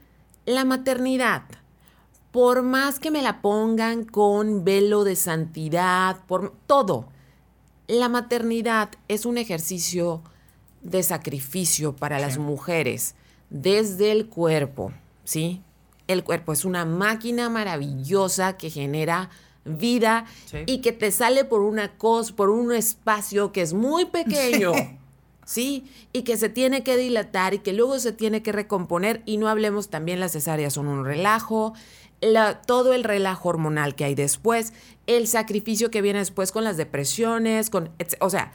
La maternidad por más que me la pongan con velo de santidad, por todo, la maternidad es un ejercicio de sacrificio para las mujeres desde el cuerpo, ¿sí? El cuerpo es una máquina maravillosa que genera vida y que te sale por una cosa, por un espacio que es muy pequeño. Sí. Y que se tiene que dilatar y que luego se tiene que recomponer. Y no hablemos también, las cesáreas son un relajo, todo el relajo hormonal que hay después, el sacrificio que viene después con las depresiones, con, o sea,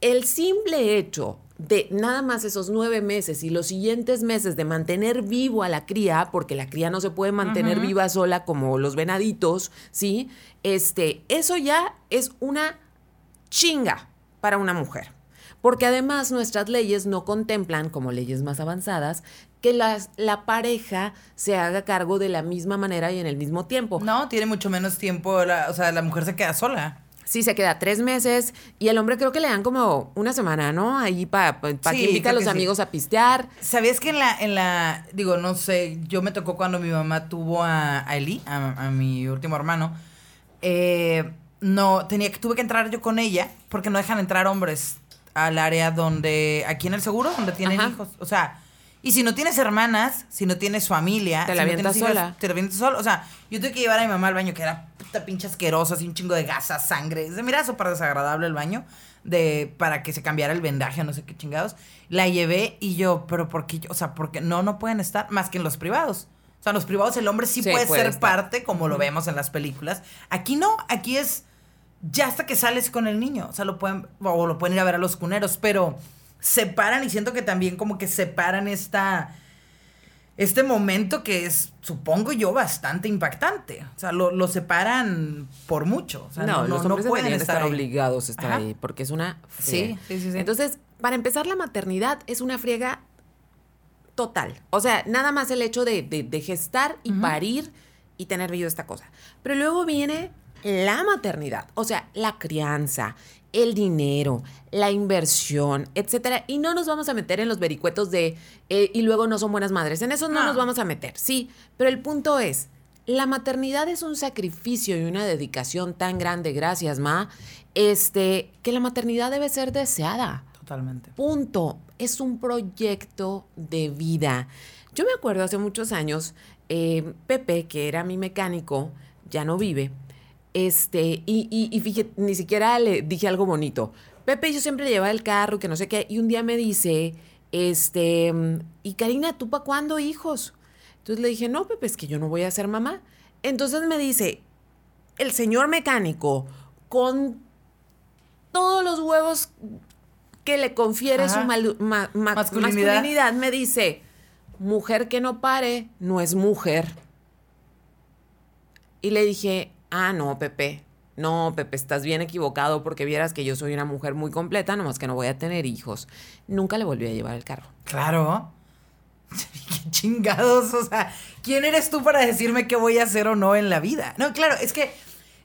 el simple hecho de nada más esos nueve meses y los siguientes meses de mantener vivo a la cría, porque la cría no se puede mantener viva sola como los venaditos, ¿sí? Este, eso ya es una chinga para una mujer. Porque además nuestras leyes no contemplan, como leyes más avanzadas, que la pareja se haga cargo de la misma manera y en el mismo tiempo. No, tiene mucho menos tiempo, o sea, la mujer se queda sola. Sí, se queda tres meses y el hombre creo que le dan como una semana, ¿no? Ahí para pa, que invita a los amigos a pistear. ¿Sabías que en la, en la, digo, no sé, yo me tocó cuando mi mamá tuvo a, Eli, a, mi último hermano, eh, no, tenía que, tuve que entrar yo con ella porque no dejan entrar hombres al área donde, aquí en el seguro, donde tienen hijos. O sea, y si no tienes hermanas, si no tienes familia, te la avientas sola. te la avientas sola. O sea, yo tuve que llevar a mi mamá al baño, que era puta pinche asquerosa, así un chingo de gasa, sangre. Se mira súper desagradable el baño, de, para que se cambiara el vendaje o no sé qué chingados. La llevé y yo, pero ¿por qué? O sea, porque no, no pueden estar más que en los privados. O sea, en los privados el hombre sí, puede, ser parte, como lo vemos en las películas. Aquí no, aquí es ya hasta que sales con el niño. O sea, lo pueden, o lo pueden ir a ver a los cuneros, pero separan y siento que también como que separan esta este momento que es, supongo yo, bastante impactante. O sea, lo, separan por mucho. O sea, no, los hombres no pueden estar, obligados a estar ahí, porque es una sí, sí, sí, Entonces, para empezar, la maternidad es una friega total. O sea, nada más el hecho de, de, gestar y parir y tener vivo esta cosa. Pero luego viene la maternidad, o sea, la crianza, el dinero, la inversión, etcétera. Y no nos vamos a meter en los vericuetos de eh, y luego no son buenas madres. En eso no, nos vamos a meter, sí. Pero el punto es, la maternidad es un sacrificio y una dedicación tan grande, gracias, Ma, este, que la maternidad debe ser deseada. Totalmente. Punto. Es un proyecto de vida. Yo me acuerdo hace muchos años, eh, Pepe, que era mi mecánico, ya no vive este, y, y, fíjate, ni siquiera le dije algo bonito. Pepe, yo siempre le llevaba el carro, que no sé qué, y un día me dice, este, y Karina, ¿tú para cuándo hijos? Entonces le dije, no, Pepe, es que yo no voy a ser mamá. Entonces me dice, el señor mecánico, con todos los huevos que le confiere su masculinidad, me dice, mujer que no pare no es mujer. Y le dije, ah, no, Pepe, no, Pepe, estás bien equivocado porque vieras que yo soy una mujer muy completa, nomás que no voy a tener hijos. Nunca le volví a llevar el carro. Claro. Qué chingados, o sea, ¿quién eres tú para decirme qué voy a hacer o no en la vida? No, claro, es que,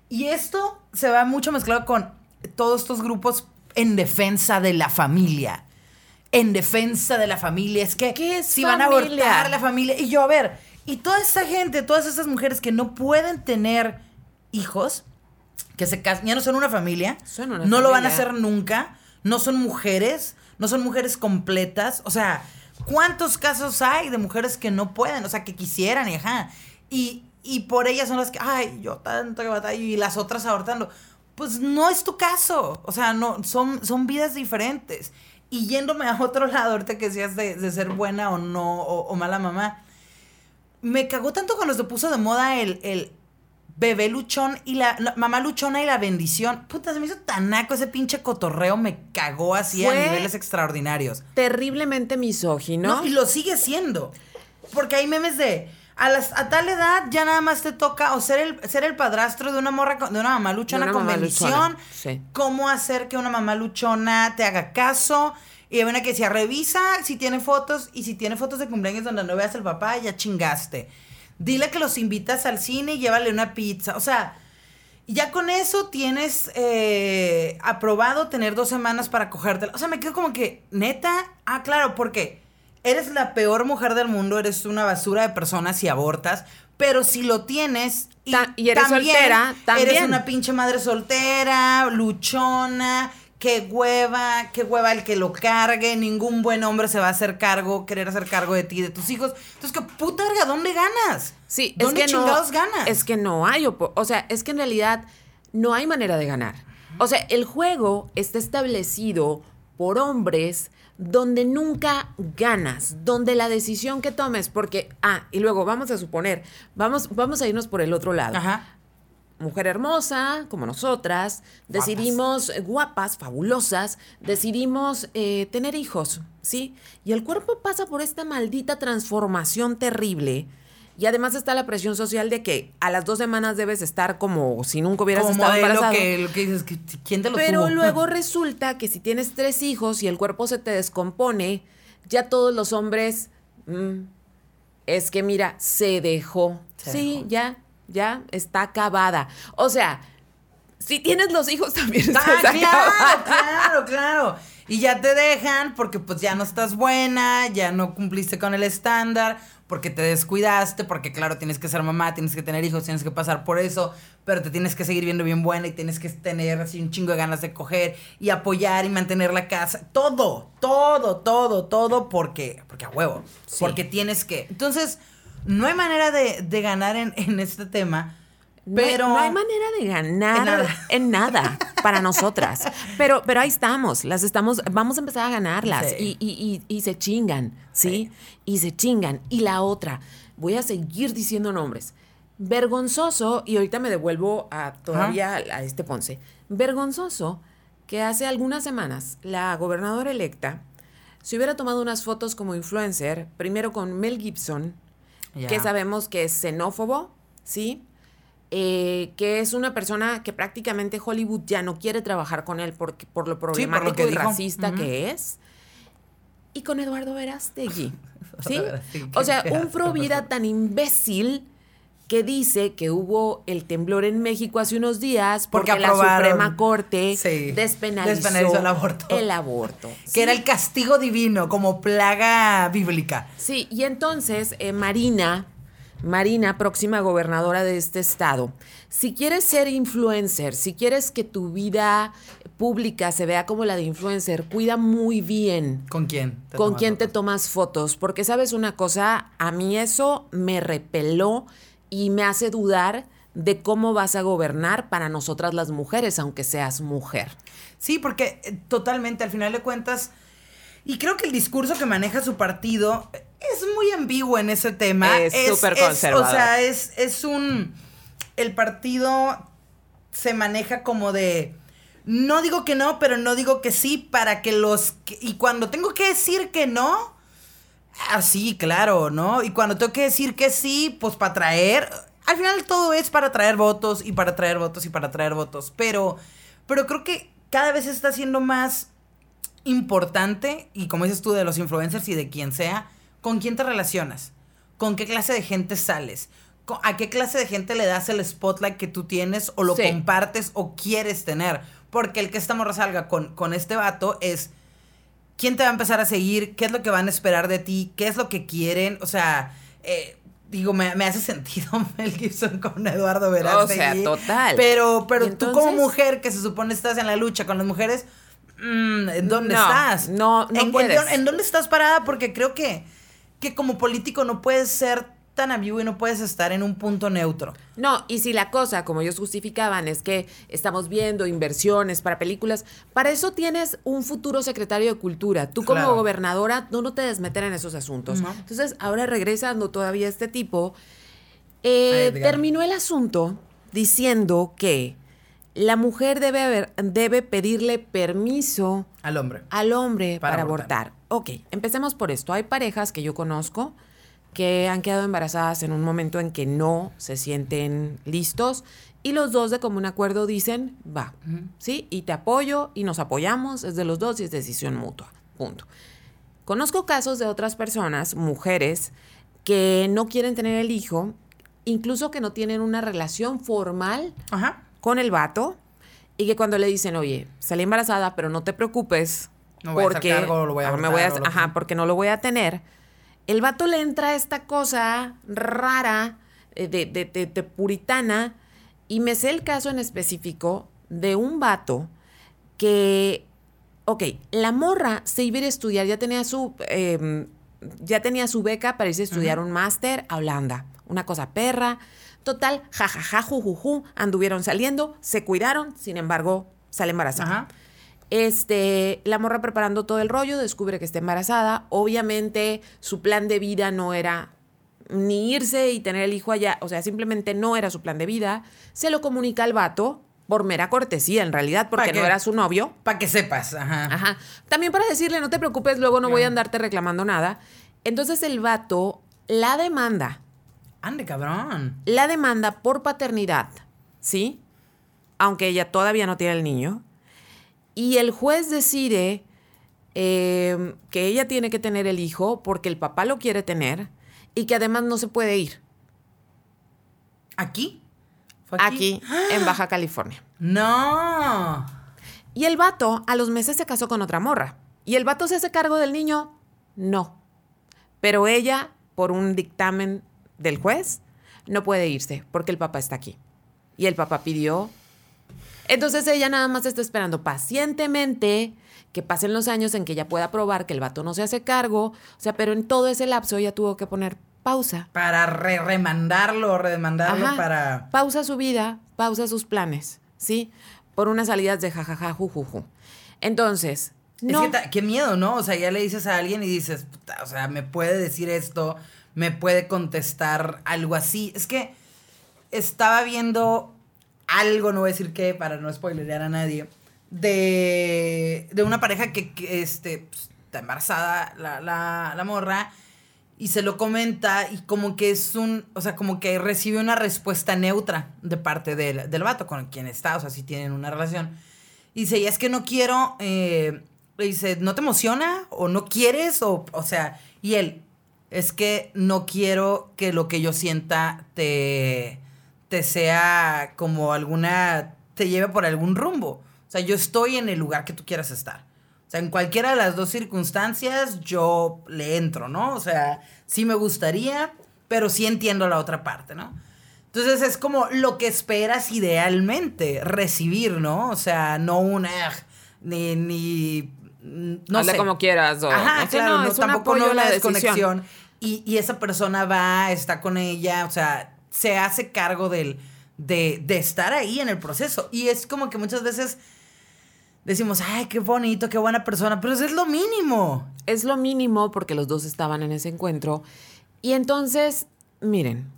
y esto se va mucho mezclado con todos estos grupos en defensa de la familia. En defensa de la familia. Es que ¿Qué si van a abortar la familia. Y yo, a ver, Y toda esa gente, todas esas mujeres que no pueden tener hijos, que se casan, ya no son una familia, no lo van a hacer nunca, no son mujeres, no son mujeres completas, o sea, ¿cuántos casos hay de mujeres que no pueden, o sea, que quisieran y ajá? Y, y por ellas son las que, ay, yo tanto que batallo y las otras abortando. Pues no es tu caso, o sea, no, son, son vidas diferentes. Y yéndome a otro lado, ahorita que decías de, ser buena o no, o, mala mamá, me cagó tanto cuando se puso de moda el, el bebé luchón y la, mamá luchona y la bendición. Puta, se me hizo tan naco ese pinche cotorreo, me cagó así a niveles extraordinarios. Terriblemente misógino. No, y lo sigue siendo. Porque hay memes de a, las, a tal edad ya nada más te toca o ser el, ser el padrastro de una morra de una mamá luchona con bendición. Cómo hacer que una mamá luchona te haga caso. Y hay una que decía, revisa si tiene fotos y si tiene fotos de cumpleaños donde no veas al papá, ya chingaste. Dile que los invitas al cine y llévale una pizza. O sea, ya con eso tienes eh, aprobado tener dos semanas para cogértela. O sea, me quedo como que, neta, ah, claro, porque eres la peor mujer del mundo, eres una basura de personas y abortas, pero si lo tienes y, eres soltera, también. eres una pinche madre soltera, luchona, qué hueva, qué hueva el que lo cargue, ningún buen hombre se va a hacer cargo, querer hacer cargo de ti, de tus hijos. Entonces, ¿qué puta verga, dónde ganas? Sí, ¿Dónde es que chingados ganas? Es que no hay, o sea, es que en realidad no hay manera de ganar. O sea, el juego está establecido por hombres donde nunca ganas, donde la decisión que tomes, porque, ah, y luego vamos a suponer, vamos, vamos a irnos por el otro lado. Ajá. Mujer hermosa, como nosotras, decidimos, eh, guapas, fabulosas, decidimos eh, tener hijos, ¿sí? Y el cuerpo pasa por esta maldita transformación terrible y además está la presión social de que a las dos semanas debes estar como si nunca hubieras estado embarazado. Lo que, lo que dices, ¿quién te lo Pero luego resulta que si tienes tres hijos y el cuerpo se te descompone, ya todos los hombres, mm, es que mira, se dejó. sí, ya, ya está acabada. O sea, si tienes los hijos también ah, claro, claro, claro. Y ya te dejan porque pues ya no estás buena, ya no cumpliste con el estándar porque te descuidaste, porque claro, tienes que ser mamá, tienes que tener hijos, tienes que pasar por eso, pero te tienes que seguir viendo bien buena y tienes que tener así un chingo de ganas de coger y apoyar y mantener la casa. Todo, todo, todo, todo porque, porque a huevo, porque tienes que. Entonces, no hay manera de, de ganar en, en este tema pero no, hay manera de ganar en nada, para nosotras. Pero, pero ahí estamos, las estamos, vamos a empezar a ganarlas y, y, y, se chingan, ¿sí? Y se chingan. Y la otra, voy a seguir diciendo nombres. Vergonzoso, y ahorita me devuelvo a todavía a este Ponce. Vergonzoso que hace algunas semanas la gobernadora electa se hubiera tomado unas fotos como influencer, primero con Mel Gibson, que sabemos que es xenófobo, ¿sí? Eh, que es una persona que prácticamente Hollywood ya no quiere trabajar con él por, por lo problemático y racista que es. Y con Eduardo Verástegui. ¿Sí? o sea, un pro vida tan imbécil que dice que hubo el temblor en México hace unos días porque, la Suprema Corte despenalizó, el aborto. El aborto. Que era el castigo divino, como plaga bíblica. Sí, y entonces eh, Marina, Marina, próxima gobernadora de este estado, si quieres ser influencer, si quieres que tu vida pública se vea como la de influencer, cuida muy bien. ¿Con quién? con quién te tomas fotos. Porque sabes una cosa, a mí eso me repeló y me hace dudar de cómo vas a gobernar para nosotras las mujeres, aunque seas mujer. Sí, porque eh, totalmente, al final de cuentas, y creo que el discurso que maneja su partido es muy ambiguo en ese tema. Es súper conservador. o sea, es, es un... El partido se maneja como de... No digo que no, pero no digo que sí para que los... y cuando tengo que decir que no, así, ah, claro, ¿no? Y cuando tengo que decir que sí, pues para traer... Al final todo es para traer votos y para traer votos y para traer votos. Pero, pero creo que cada vez está siendo más importante, y como dices tú, de los influencers y de quien sea, ¿Con quién te relacionas? ¿Con qué clase de gente sales? ¿A qué clase de gente le das el spotlight que tú tienes o lo compartes o quieres tener? Porque el que esta morra salga con, con este vato es quién te va a empezar a seguir, qué es lo que van a esperar de ti, qué es lo que quieren. O sea, eh, digo, me, hace sentido Mel Gibson con Eduardo Verástegui. O sea, total. Pero, pero tú como mujer que se supone estás en la lucha con las mujeres, mm, ¿en dónde estás? No, no ¿En, puedes. En, dónde estás parada? Porque creo que, que como político no puedes ser tan ambiguo y no puedes estar en un punto neutro. No, y si la cosa, como ellos justificaban, es que estamos viendo inversiones para películas, para eso tienes un futuro secretario de Cultura. Tú como gobernadora no, no te des meter en esos asuntos. Entonces, ahora regresando todavía este tipo, eh, terminó el asunto diciendo que la mujer debe, haber, debe pedirle permiso al hombre, al hombre para, abortar. Ok, empecemos por esto. Hay parejas que yo conozco que han quedado embarazadas en un momento en que no se sienten listos y los dos de común acuerdo dicen, va, ¿sí? Y te apoyo y nos apoyamos, es de los dos y es decisión mutua, punto. Conozco casos de otras personas, mujeres, que no quieren tener el hijo, incluso que no tienen una relación formal con el vato y que cuando le dicen, oye, salí embarazada, pero no te preocupes, porque, me voy a, ajá, porque no lo voy a tener el vato le entra esta cosa rara eh, de, de, puritana y me sé el caso en específico de un vato que, ok, la morra se iba a ir a estudiar, ya tenía su, em, ya tenía su beca para irse a estudiar un máster a Holanda, una cosa perra. Total, jajaja, jujuju, anduvieron saliendo, se cuidaron, sin embargo, sale embarazada. Este, la morra preparando todo el rollo, descubre que está embarazada. Obviamente, su plan de vida no era ni irse y tener el hijo allá, o sea, simplemente no era su plan de vida. Se lo comunica al vato, por mera cortesía en realidad, porque no era su novio. Para que sepas, ajá. Ajá. También para decirle, no te preocupes, luego no voy a andarte reclamando nada. Entonces el vato la demanda. Ande, cabrón. La demanda por paternidad, ¿sí? Aunque ella todavía no tiene el niño. Y el juez decide em, que ella tiene que tener el hijo porque el papá lo quiere tener y que además no se puede ir. ¿Aquí? aquí? en Baja California. No. Y el vato a los meses se casó con otra morra. ¿Y el vato se hace cargo del niño? No. Pero ella, por un dictamen del juez, no puede irse porque el papá está aquí. Y el papá pidió entonces ella nada más está esperando pacientemente que pasen los años en que ella pueda probar que el vato no se hace cargo. O sea, pero en todo ese lapso ella tuvo que poner pausa. Para re remandarlo, redemandarlo para... Pausa su vida, pausa sus planes, ¿sí? Por unas salidas de jajaja, jujuju. Entonces... No. Es que qué miedo, ¿no? O sea, ya le dices a alguien y dices, o sea, me puede decir esto, me puede contestar algo así. Es que estaba viendo algo, no voy a decir qué, para no spoilerear a nadie, de, de una pareja que, este, pues, está embarazada la, la, la, morra y se lo comenta y como que es un, o sea, como que recibe una respuesta neutra de parte del, del vato con quien está, o sea, si tienen una relación. Y dice, y es que no quiero, eh, dice, ¿no te emociona? ¿O no quieres? O, o sea, y él, es que no quiero que lo que yo sienta te te sea como alguna, te lleve por algún rumbo. O sea, yo estoy en el lugar que tú quieras estar. O sea, en cualquiera de las dos circunstancias yo le entro, ¿no? O sea, sí me gustaría, pero sí entiendo la otra parte, ¿no? Entonces es como lo que esperas idealmente recibir, ¿no? O sea, no una ni ni no sé. como quieras o Ajá, claro, no, tampoco no la desconexión. Y, y esa persona va, está con ella, o sea, se hace cargo del, de, de estar ahí en el proceso. Y es como que muchas veces decimos, ay, qué bonito, qué buena persona, pero es lo mínimo. Es lo mínimo porque los dos estaban en ese encuentro. Y entonces, miren,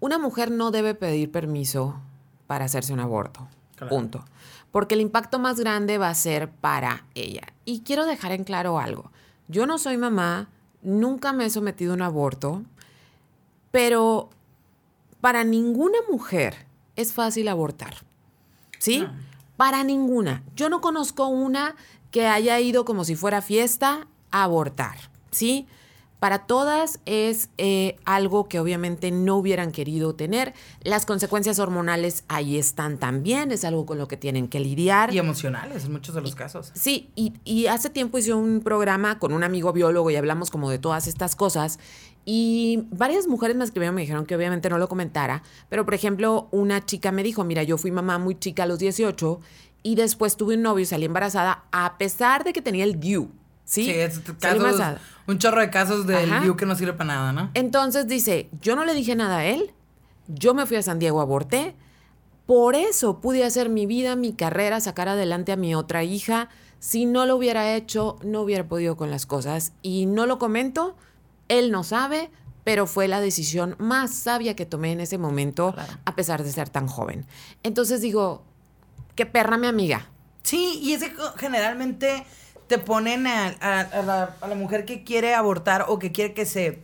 una mujer no debe pedir permiso para hacerse un aborto. Punto. Porque el impacto más grande va a ser para ella. Y quiero dejar en claro algo. Yo no soy mamá, nunca me he sometido a un aborto, pero para ninguna mujer es fácil abortar. ¿Sí? Para ninguna. Yo no conozco una que haya ido como si fuera fiesta a abortar. ¿Sí? Para todas es eh, algo que obviamente no hubieran querido tener. Las consecuencias hormonales ahí están también, es algo con lo que tienen que lidiar. Y emocionales en muchos de los casos. Sí, y, y hace tiempo hice un programa con un amigo biólogo y hablamos como de todas estas cosas. Y varias mujeres me escribieron, me dijeron que obviamente no lo comentara, pero por ejemplo, una chica me dijo, mira, yo fui mamá muy chica a los 18 y después tuve un novio y salí embarazada a pesar de que tenía el DIU. Sí, sí es un chorro de casos del DIU que no sirve para nada, ¿no? Entonces dice, yo no le dije nada a él, yo me fui a San Diego, aborté, por eso pude hacer mi vida, mi carrera, sacar adelante a mi otra hija. Si no lo hubiera hecho, no hubiera podido con las cosas. Y no lo comento, él no sabe, pero fue la decisión más sabia que tomé en ese momento, a pesar de ser tan joven. Entonces digo, qué perra mi amiga. Sí, y es que generalmente te ponen a, la, mujer que quiere abortar o que quiere que se...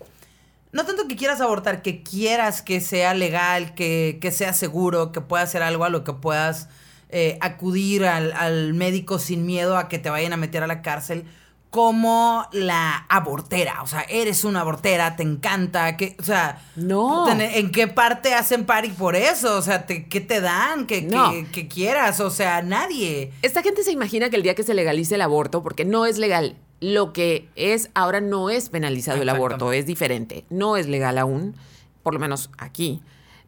No tanto que quieras abortar, que quieras que sea legal, que, sea seguro, que pueda hacer algo a lo que puedas eh, acudir al, al médico sin miedo a que te vayan a meter a la cárcel como la abortera. O sea, eres una abortera, te encanta. Que, o sea, no. ¿en qué parte hacen party por eso? O sea, ¿qué te dan? ¿Qué, que, quieras? O sea, nadie. Esta gente se imagina que el día que se legalice el aborto, porque no es legal, lo que es ahora no es penalizado el aborto, es diferente. No es legal aún, por lo menos aquí.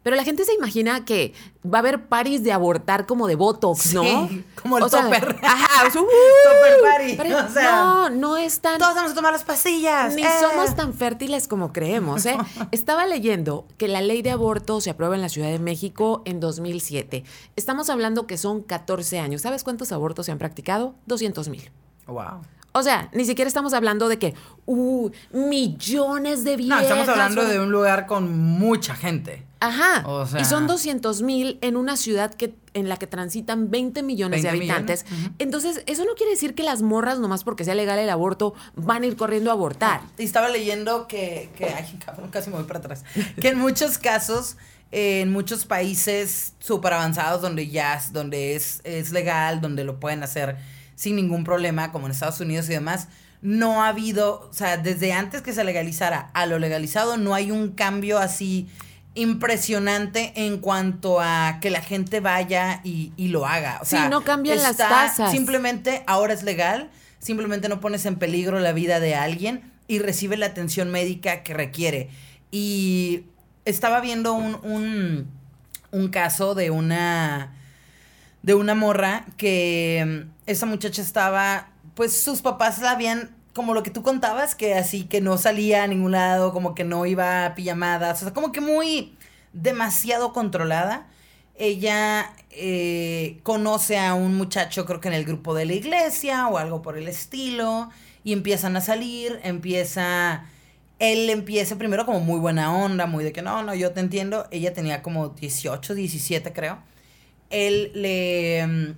Pero la gente se imagina que va a haber paris de abortar como de Botox, ¿no? Sí, como el topper. ajá, topper party. o sea, no, no es tan... Todos vamos a tomar las pastillas. Ni somos eh. tan fértiles como creemos, ¿eh? Estaba leyendo que la ley de aborto se aprueba en la Ciudad de México en 2007. Estamos hablando que son 14 años. ¿Sabes cuántos abortos se han practicado? 200 mil. Wow. O sea, ni siquiera estamos hablando de que, uh, millones de viejas. No, estamos hablando de un lugar con mucha gente. Ajá. Y son 200 mil en una ciudad que, en la que transitan 20 millones de habitantes. Entonces, eso no quiere decir que las morras, nomás porque sea legal el aborto, van a ir corriendo a abortar. Y estaba leyendo que, que ay, cabrón, casi me voy para atrás. que en muchos casos en muchos países súper avanzados donde ya donde es, es legal, donde lo pueden hacer sin ningún problema, como en Estados Unidos y demás, no ha habido, o sea, desde antes que se legalizara a lo legalizado, no hay un cambio así impresionante en cuanto a que la gente vaya y, lo haga. O sea, sí, no cambian las tasas. Simplemente ahora es legal, simplemente no pones en peligro la vida de alguien y recibe la atención médica que requiere. Y estaba viendo un, un, un caso de una de una morra que mm, esa muchacha estaba, pues sus papás la habían, como lo que tú contabas, que así que no salía a ningún lado, como que no iba a pijamadas, o sea, como que muy demasiado controlada. Ella eh, conoce a un muchacho, creo que en el grupo de la iglesia o algo por el estilo, y empiezan a salir, empieza él empieza primero como muy buena onda, muy de que no, no, yo te entiendo. Ella tenía como 18, 17 creo él le,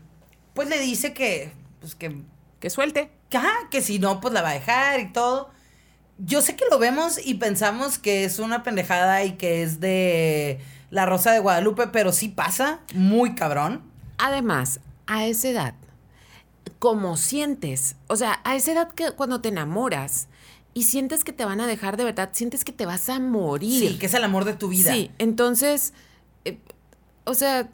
pues le dice que, pues que... Que suelte. Que, que si no, pues la va a dejar y todo. Yo sé que lo vemos y pensamos que es una pendejada y que es de La Rosa de Guadalupe, pero sí pasa muy cabrón. Además, a esa edad, como sientes, o sea, a esa edad que cuando te enamoras y sientes que te van a dejar de verdad, sientes que te vas a morir. Sí, que es el amor de tu vida. Sí, entonces, eh, o sea,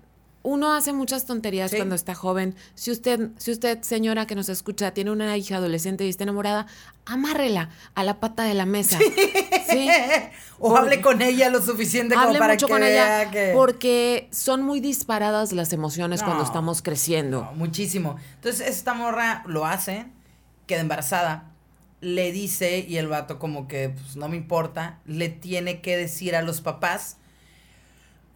uno hace muchas tonterías cuando está joven. Si usted, si usted, señora que nos escucha, tiene una hija adolescente y está enamorada, amárrela a la pata de la mesa. Sí. O hable con ella lo suficiente como para mucho que con ella, Porque son muy disparadas las emociones cuando estamos creciendo. muchísimo. Entonces, esta morra lo hace, queda embarazada, le dice, y el vato como que pues, no me importa, le tiene que decir a los papás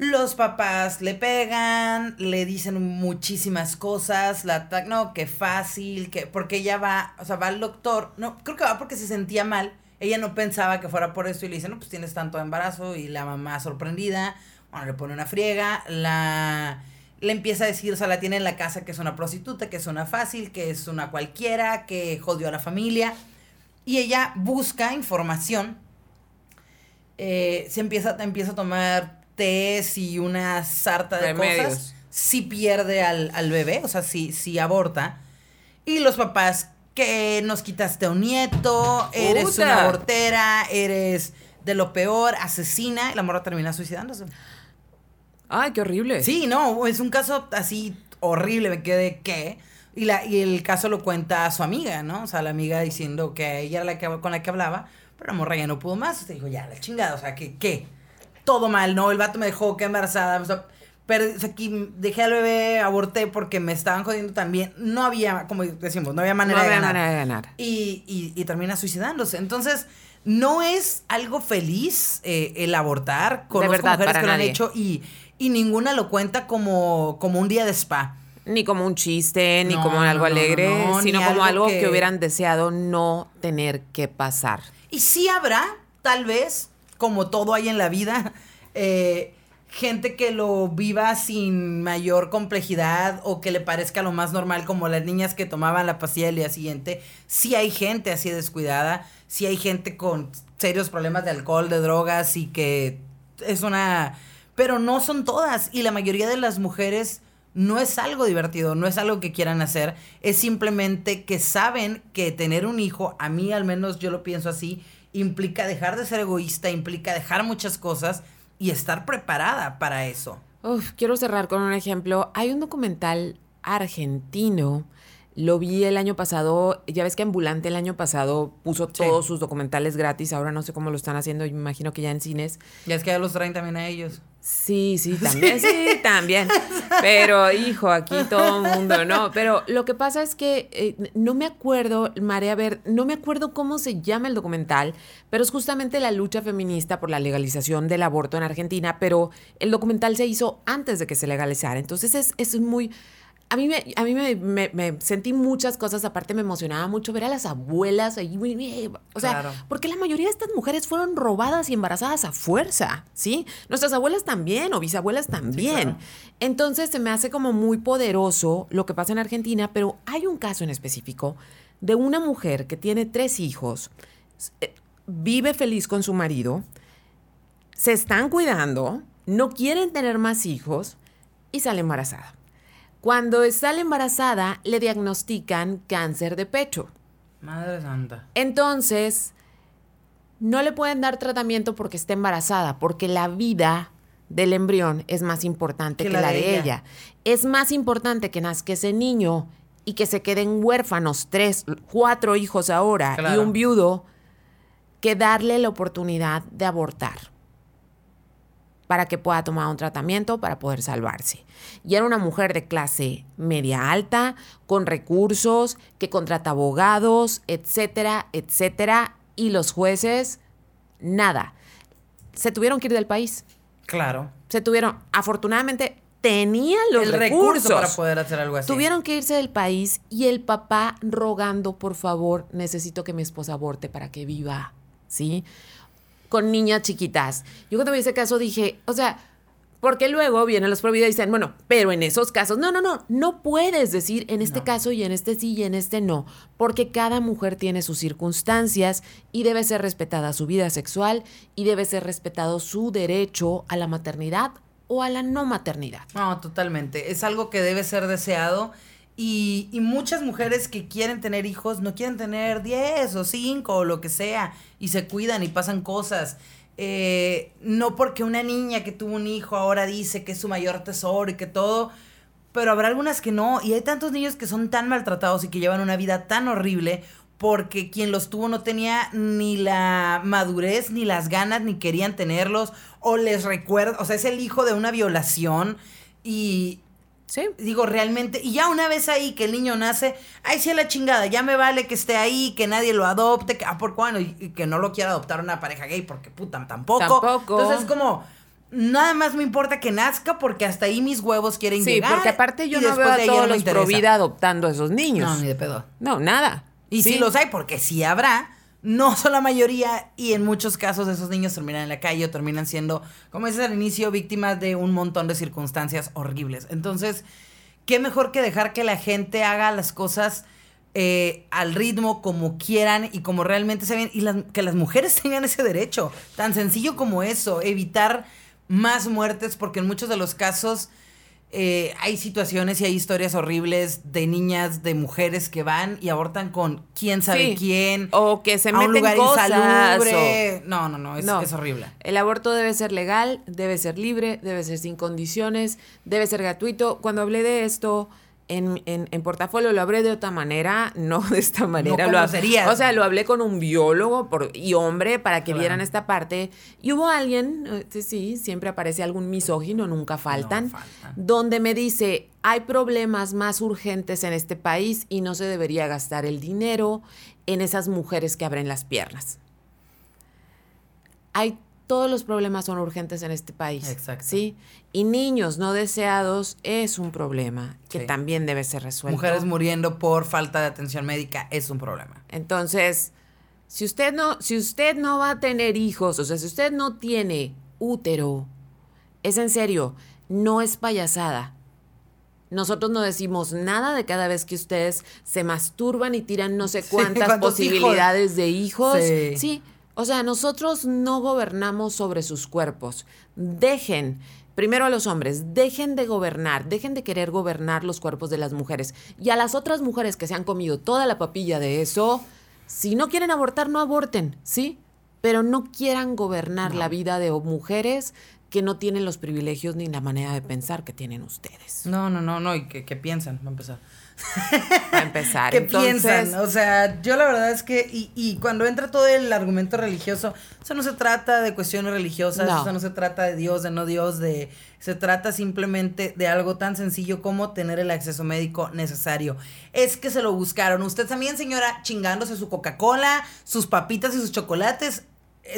los papás le pegan, le dicen muchísimas cosas, la no, que fácil, que porque ella va, o sea, va al doctor, no, creo que va porque se sentía mal, ella no pensaba que fuera por eso y le dice, no, pues tienes tanto embarazo y la mamá sorprendida, bueno, le pone una friega, la le empieza a decir, o sea, la tiene en la casa que es una prostituta, que es una fácil, que es una cualquiera, que jodió a la familia. Y ella busca información, eh, se empieza, empieza a tomar y una sarta de cosas, si pierde al, bebé, o sea, si, si aborta. Y los papás que nos quitaste a un nieto, eres una abortera, eres de lo peor, asesina, y la morra termina suicidándose. Ay, qué horrible. Sí, no, es un caso así horrible, me quedé, ¿qué? Y, la, y el caso lo cuenta a su amiga, ¿no? O sea, la amiga diciendo que ella era la que, con la que hablaba, pero la morra ya no pudo más. Se dijo, ya, la chingada, o sea, que, ¿qué? Todo mal, ¿no? El vato me dejó que embarazada, o sea, pero aquí dejé al bebé, aborté porque me estaban jodiendo también. No había, como decimos, no había manera, de, ganar. manera de ganar. Y, y, y, termina suicidándose. Entonces, no es algo feliz eh, el abortar. con verdad, mujeres que lo han hecho y, y ninguna lo cuenta como, como un día de spa. Ni como un chiste, ni como algo alegre, sino como algo que... hubieran deseado no tener que pasar. Y sí habrá, tal vez, como todo hay en la vida, eh, gente que lo viva sin mayor complejidad o que le parezca lo más normal, como las niñas que tomaban la pastilla el día siguiente. Sí hay gente así descuidada, sí hay gente con serios problemas de alcohol, de drogas y que es una... Pero no son todas y la mayoría de las mujeres no es algo divertido, no es algo que quieran hacer, es simplemente que saben que tener un hijo, a mí al menos yo lo pienso así, implica dejar de ser egoísta, implica dejar muchas cosas y estar preparada para eso. Uf, quiero cerrar con un ejemplo. Hay un documental argentino. Lo vi el año pasado, ya ves que Ambulante el año pasado puso todos sus documentales gratis, ahora no sé cómo lo están haciendo, me imagino que ya en cines. Ya es que ya los traen también a ellos. Sí, sí, también, sí, también. Pero, hijo, aquí todo el mundo, ¿no? Pero lo que pasa es que eh, no me acuerdo, María, a ver, no me acuerdo cómo se llama el documental, pero es justamente la lucha feminista por la legalización del aborto en Argentina, pero el documental se hizo antes de que se legalizara. Entonces es, es muy a mí, me, a mí me, sentí muchas cosas, aparte me emocionaba mucho ver a las abuelas ahí, o sea, porque la mayoría de estas mujeres fueron robadas y embarazadas a fuerza, ¿sí? Nuestras abuelas también, o bisabuelas también. Entonces se me hace como muy poderoso lo que pasa en Argentina, pero hay un caso en específico de una mujer que tiene tres hijos, eh, vive feliz con su marido, se están cuidando, no quieren tener más hijos y sale embarazada. Cuando sale embarazada, le diagnostican cáncer de pecho. Madre santa. Entonces, no le pueden dar tratamiento porque está embarazada, porque la vida del embrión es más importante que, la, de, ella. Es más importante que nazca ese niño y que se queden huérfanos, tres, cuatro hijos ahora y un viudo, que darle la oportunidad de abortar para que pueda tomar un tratamiento para poder salvarse. Y era una mujer de clase media alta, con recursos, que contrata abogados, etcétera, etcétera. Y los jueces, nada. Se tuvieron que ir del país. Claro. Se tuvieron, afortunadamente, tenían los el recursos recurso para poder hacer algo así. Tuvieron que irse del país y el papá rogando, por favor, necesito que mi esposa aborte para que viva, ¿sí? Con niñas chiquitas. Yo cuando vi ese caso dije, o sea, porque luego vienen los prohibidos y dicen, bueno, pero en esos casos, no, no, no, no puedes decir en este caso y en este sí y en este no, porque cada mujer tiene sus circunstancias y debe ser respetada su vida sexual y debe ser respetado su derecho a la maternidad o a la no maternidad. No, totalmente. Es algo que debe ser deseado y, muchas mujeres que quieren tener hijos no quieren tener 10 o 5 o lo que sea y se cuidan y pasan cosas. Eh, no porque una niña que tuvo un hijo ahora dice que es su mayor tesoro y que todo, pero habrá algunas que no. Y hay tantos niños que son tan maltratados y que llevan una vida tan horrible porque quien los tuvo no tenía ni la madurez, ni las ganas, ni querían tenerlos, o les recuerda, o sea, es el hijo de una violación y Sí. Digo, realmente, y ya una vez ahí que el niño nace, ay, sí, a la chingada, ya me vale que esté ahí, que nadie lo adopte, que, ah, por cuándo, y, que no lo quiera adoptar una pareja gay, porque puta, tampoco. Tampoco. Entonces, como, nada más me importa que nazca, porque hasta ahí mis huevos quieren llegar. Sí, porque aparte yo no veo a todos los pro vida adoptando a esos niños. No, ni de pedo. No, nada. Y sí los hay, porque sí habrá, no son la mayoría y en muchos casos esos niños terminan en la calle o terminan siendo, como dices al inicio, víctimas de un montón de circunstancias horribles. Entonces, qué mejor que dejar que la gente haga las cosas eh, al ritmo, como quieran y como realmente se ven, y que las mujeres tengan ese derecho, tan sencillo como eso, evitar más muertes, porque en muchos de los casos eh, hay situaciones y hay historias horribles de niñas, de mujeres que van y abortan con quién sabe quién. O que se meten un cosas. No, no, no es, es, horrible. El aborto debe ser legal, debe ser libre, debe ser sin condiciones, debe ser gratuito. Cuando hablé de esto en, en, portafolio lo hablé de otra manera, no de esta manera. No lo, o sea, lo hablé con un biólogo por, y hombre para que vieran esta parte. Y hubo alguien, este, sí, siempre aparece algún misógino, nunca faltan, donde me dice, hay problemas más urgentes en este país y no se debería gastar el dinero en esas mujeres que abren las piernas. Hay todos los problemas son urgentes en este país. Exacto. ¿sí? Y niños no deseados es un problema que también debe ser resuelto. Mujeres muriendo por falta de atención médica es un problema. Entonces, si usted no, si usted no va a tener hijos, o sea, si usted no tiene útero, es en serio, no es payasada. Nosotros no decimos nada de cada vez que ustedes se masturban y tiran no sé cuántas posibilidades de hijos. Sí. sí. O sea, nosotros no gobernamos sobre sus cuerpos. Dejen, primero a los hombres, dejen de gobernar, dejen de querer gobernar los cuerpos de las mujeres. Y a las otras mujeres que se han comido toda la papilla de eso, si no quieren abortar, no aborten, ¿sí? Pero no quieran gobernar la vida de mujeres que no tienen los privilegios ni la manera de pensar que tienen ustedes. No, no, no, no, y que, piensan, va a empezar. A empezar. ¿Qué piensan? O sea, yo la verdad es que, y, y, cuando entra todo el argumento religioso, eso no se trata de cuestiones religiosas, eso no se trata de Dios, de no Dios, de se trata simplemente de algo tan sencillo como tener el acceso médico necesario. Es que se lo buscaron. Usted también, señora, chingándose su Coca-Cola, sus papitas y sus chocolates,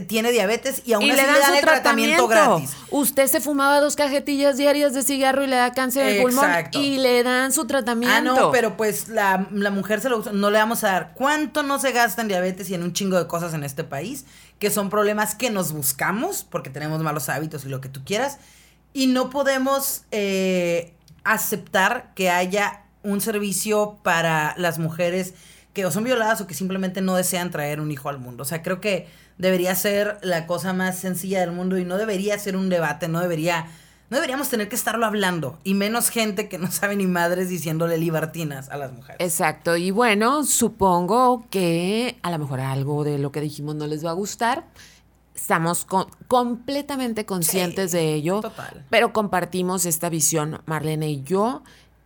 tiene diabetes y aún así le dan, el tratamiento. gratis. Usted se fumaba dos cajetillas diarias de cigarro y le da cáncer de pulmón y le dan su tratamiento. Ah, no, pero pues la, la mujer se lo no le vamos a dar. ¿Cuánto no se gasta en diabetes y en un chingo de cosas en este país? Que son problemas que nos buscamos porque tenemos malos hábitos y lo que tú quieras. Y no podemos eh, aceptar que haya un servicio para las mujeres que o son violadas o que simplemente no desean traer un hijo al mundo. O sea, creo que debería ser la cosa más sencilla del mundo y no debería ser un debate, no debería no deberíamos tener que estarlo hablando y menos gente que no sabe ni madres diciéndole libertinas a las mujeres. Exacto, y bueno, supongo que a lo mejor algo de lo que dijimos no les va a gustar. Estamos completamente conscientes de ello, total. pero compartimos esta visión, Marlene y yo,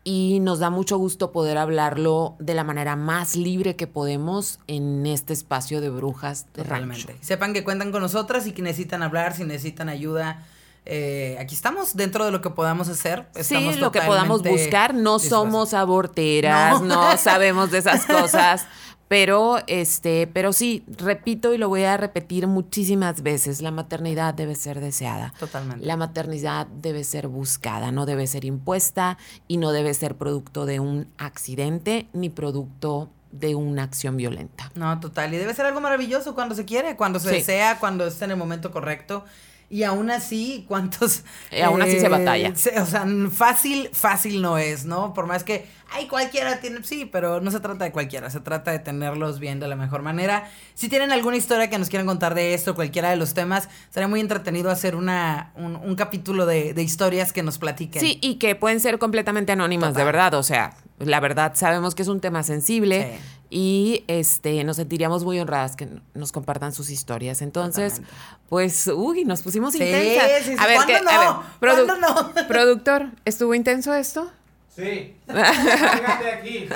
y nos da mucho gusto poder hablarlo de la manera más libre que podemos en este espacio de brujas de Realmente. Sepan que cuentan con nosotras y que necesitan hablar, si necesitan ayuda. Eh, aquí estamos dentro de lo que podamos hacer. sí, lo que podamos buscar. No somos aborteras, no sabemos de esas cosas. Pero, este, pero sí, repito y lo voy a repetir muchísimas veces, la maternidad debe ser deseada. Totalmente. La maternidad debe ser buscada, no debe ser impuesta y no debe ser producto de un accidente ni producto de una acción violenta. No, total. Y debe ser algo maravilloso cuando se quiere, cuando se desea, cuando está en el momento correcto. Y aún así, ¿cuántos? Y aún así se eh, batalla. o sea, fácil, fácil no es, ¿no? Por más que, ay, cualquiera tiene, sí, pero no se trata de cualquiera, se trata de tenerlos bien de la mejor manera. Si tienen alguna historia que nos quieran contar de esto, cualquiera de los temas, sería muy entretenido hacer una, un, capítulo de, historias que nos platiquen. Sí, y que pueden ser completamente anónimas, de verdad, o sea, la verdad, sabemos que es un tema sensible. Y este, nos sentiríamos muy honradas que nos compartan sus historias. Entonces, pues, uy, nos pusimos intensas. Sí, a ver, ¿Cuándo no? A ver, no? productor, ¿estuvo intenso esto? Sí. aquí.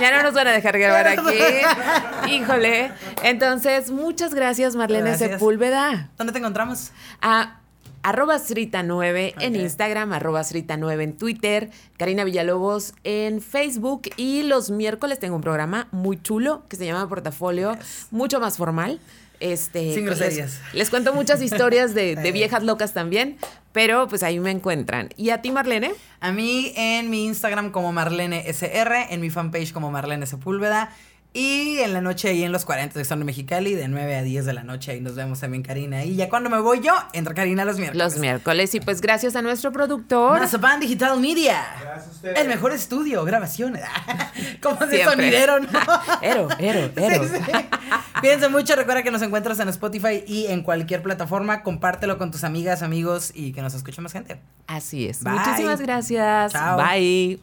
ya no nos van a dejar grabar aquí. Híjole. Entonces, muchas gracias, Marlene Sepúlveda. ¿Dónde te encontramos? Ah, arroba Srita9 en Instagram, arroba Srita9 en Twitter, Karina Villalobos en Facebook y los miércoles tengo un programa muy chulo que se llama Portafolio, mucho más formal. Este, Sin groserías. Les, cuento muchas historias de, de, viejas locas también, pero pues ahí me encuentran. ¿Y a ti, Marlene? A mí en mi Instagram como Marlene SR, en mi fanpage como Marlene Sepúlveda Y en la noche ahí en los 40 de Estando Mexicali, de 9 a 10 de la noche, ahí nos vemos también Karina. Y ya cuando me voy yo, entra Karina los miércoles. Los miércoles. Y pues gracias a nuestro productor. Mazapan Digital Media. Gracias a ustedes. El mejor estudio, grabaciones. Como de Siempre. sonidero, ¿no? Ero, ero, ero. Sí, sí. Cuídense mucho, recuerda que nos encuentras en Spotify y en cualquier plataforma. Compártelo con tus amigas, amigos y que nos escuche más gente. Así es. Bye. Muchísimas gracias. Chao. Bye.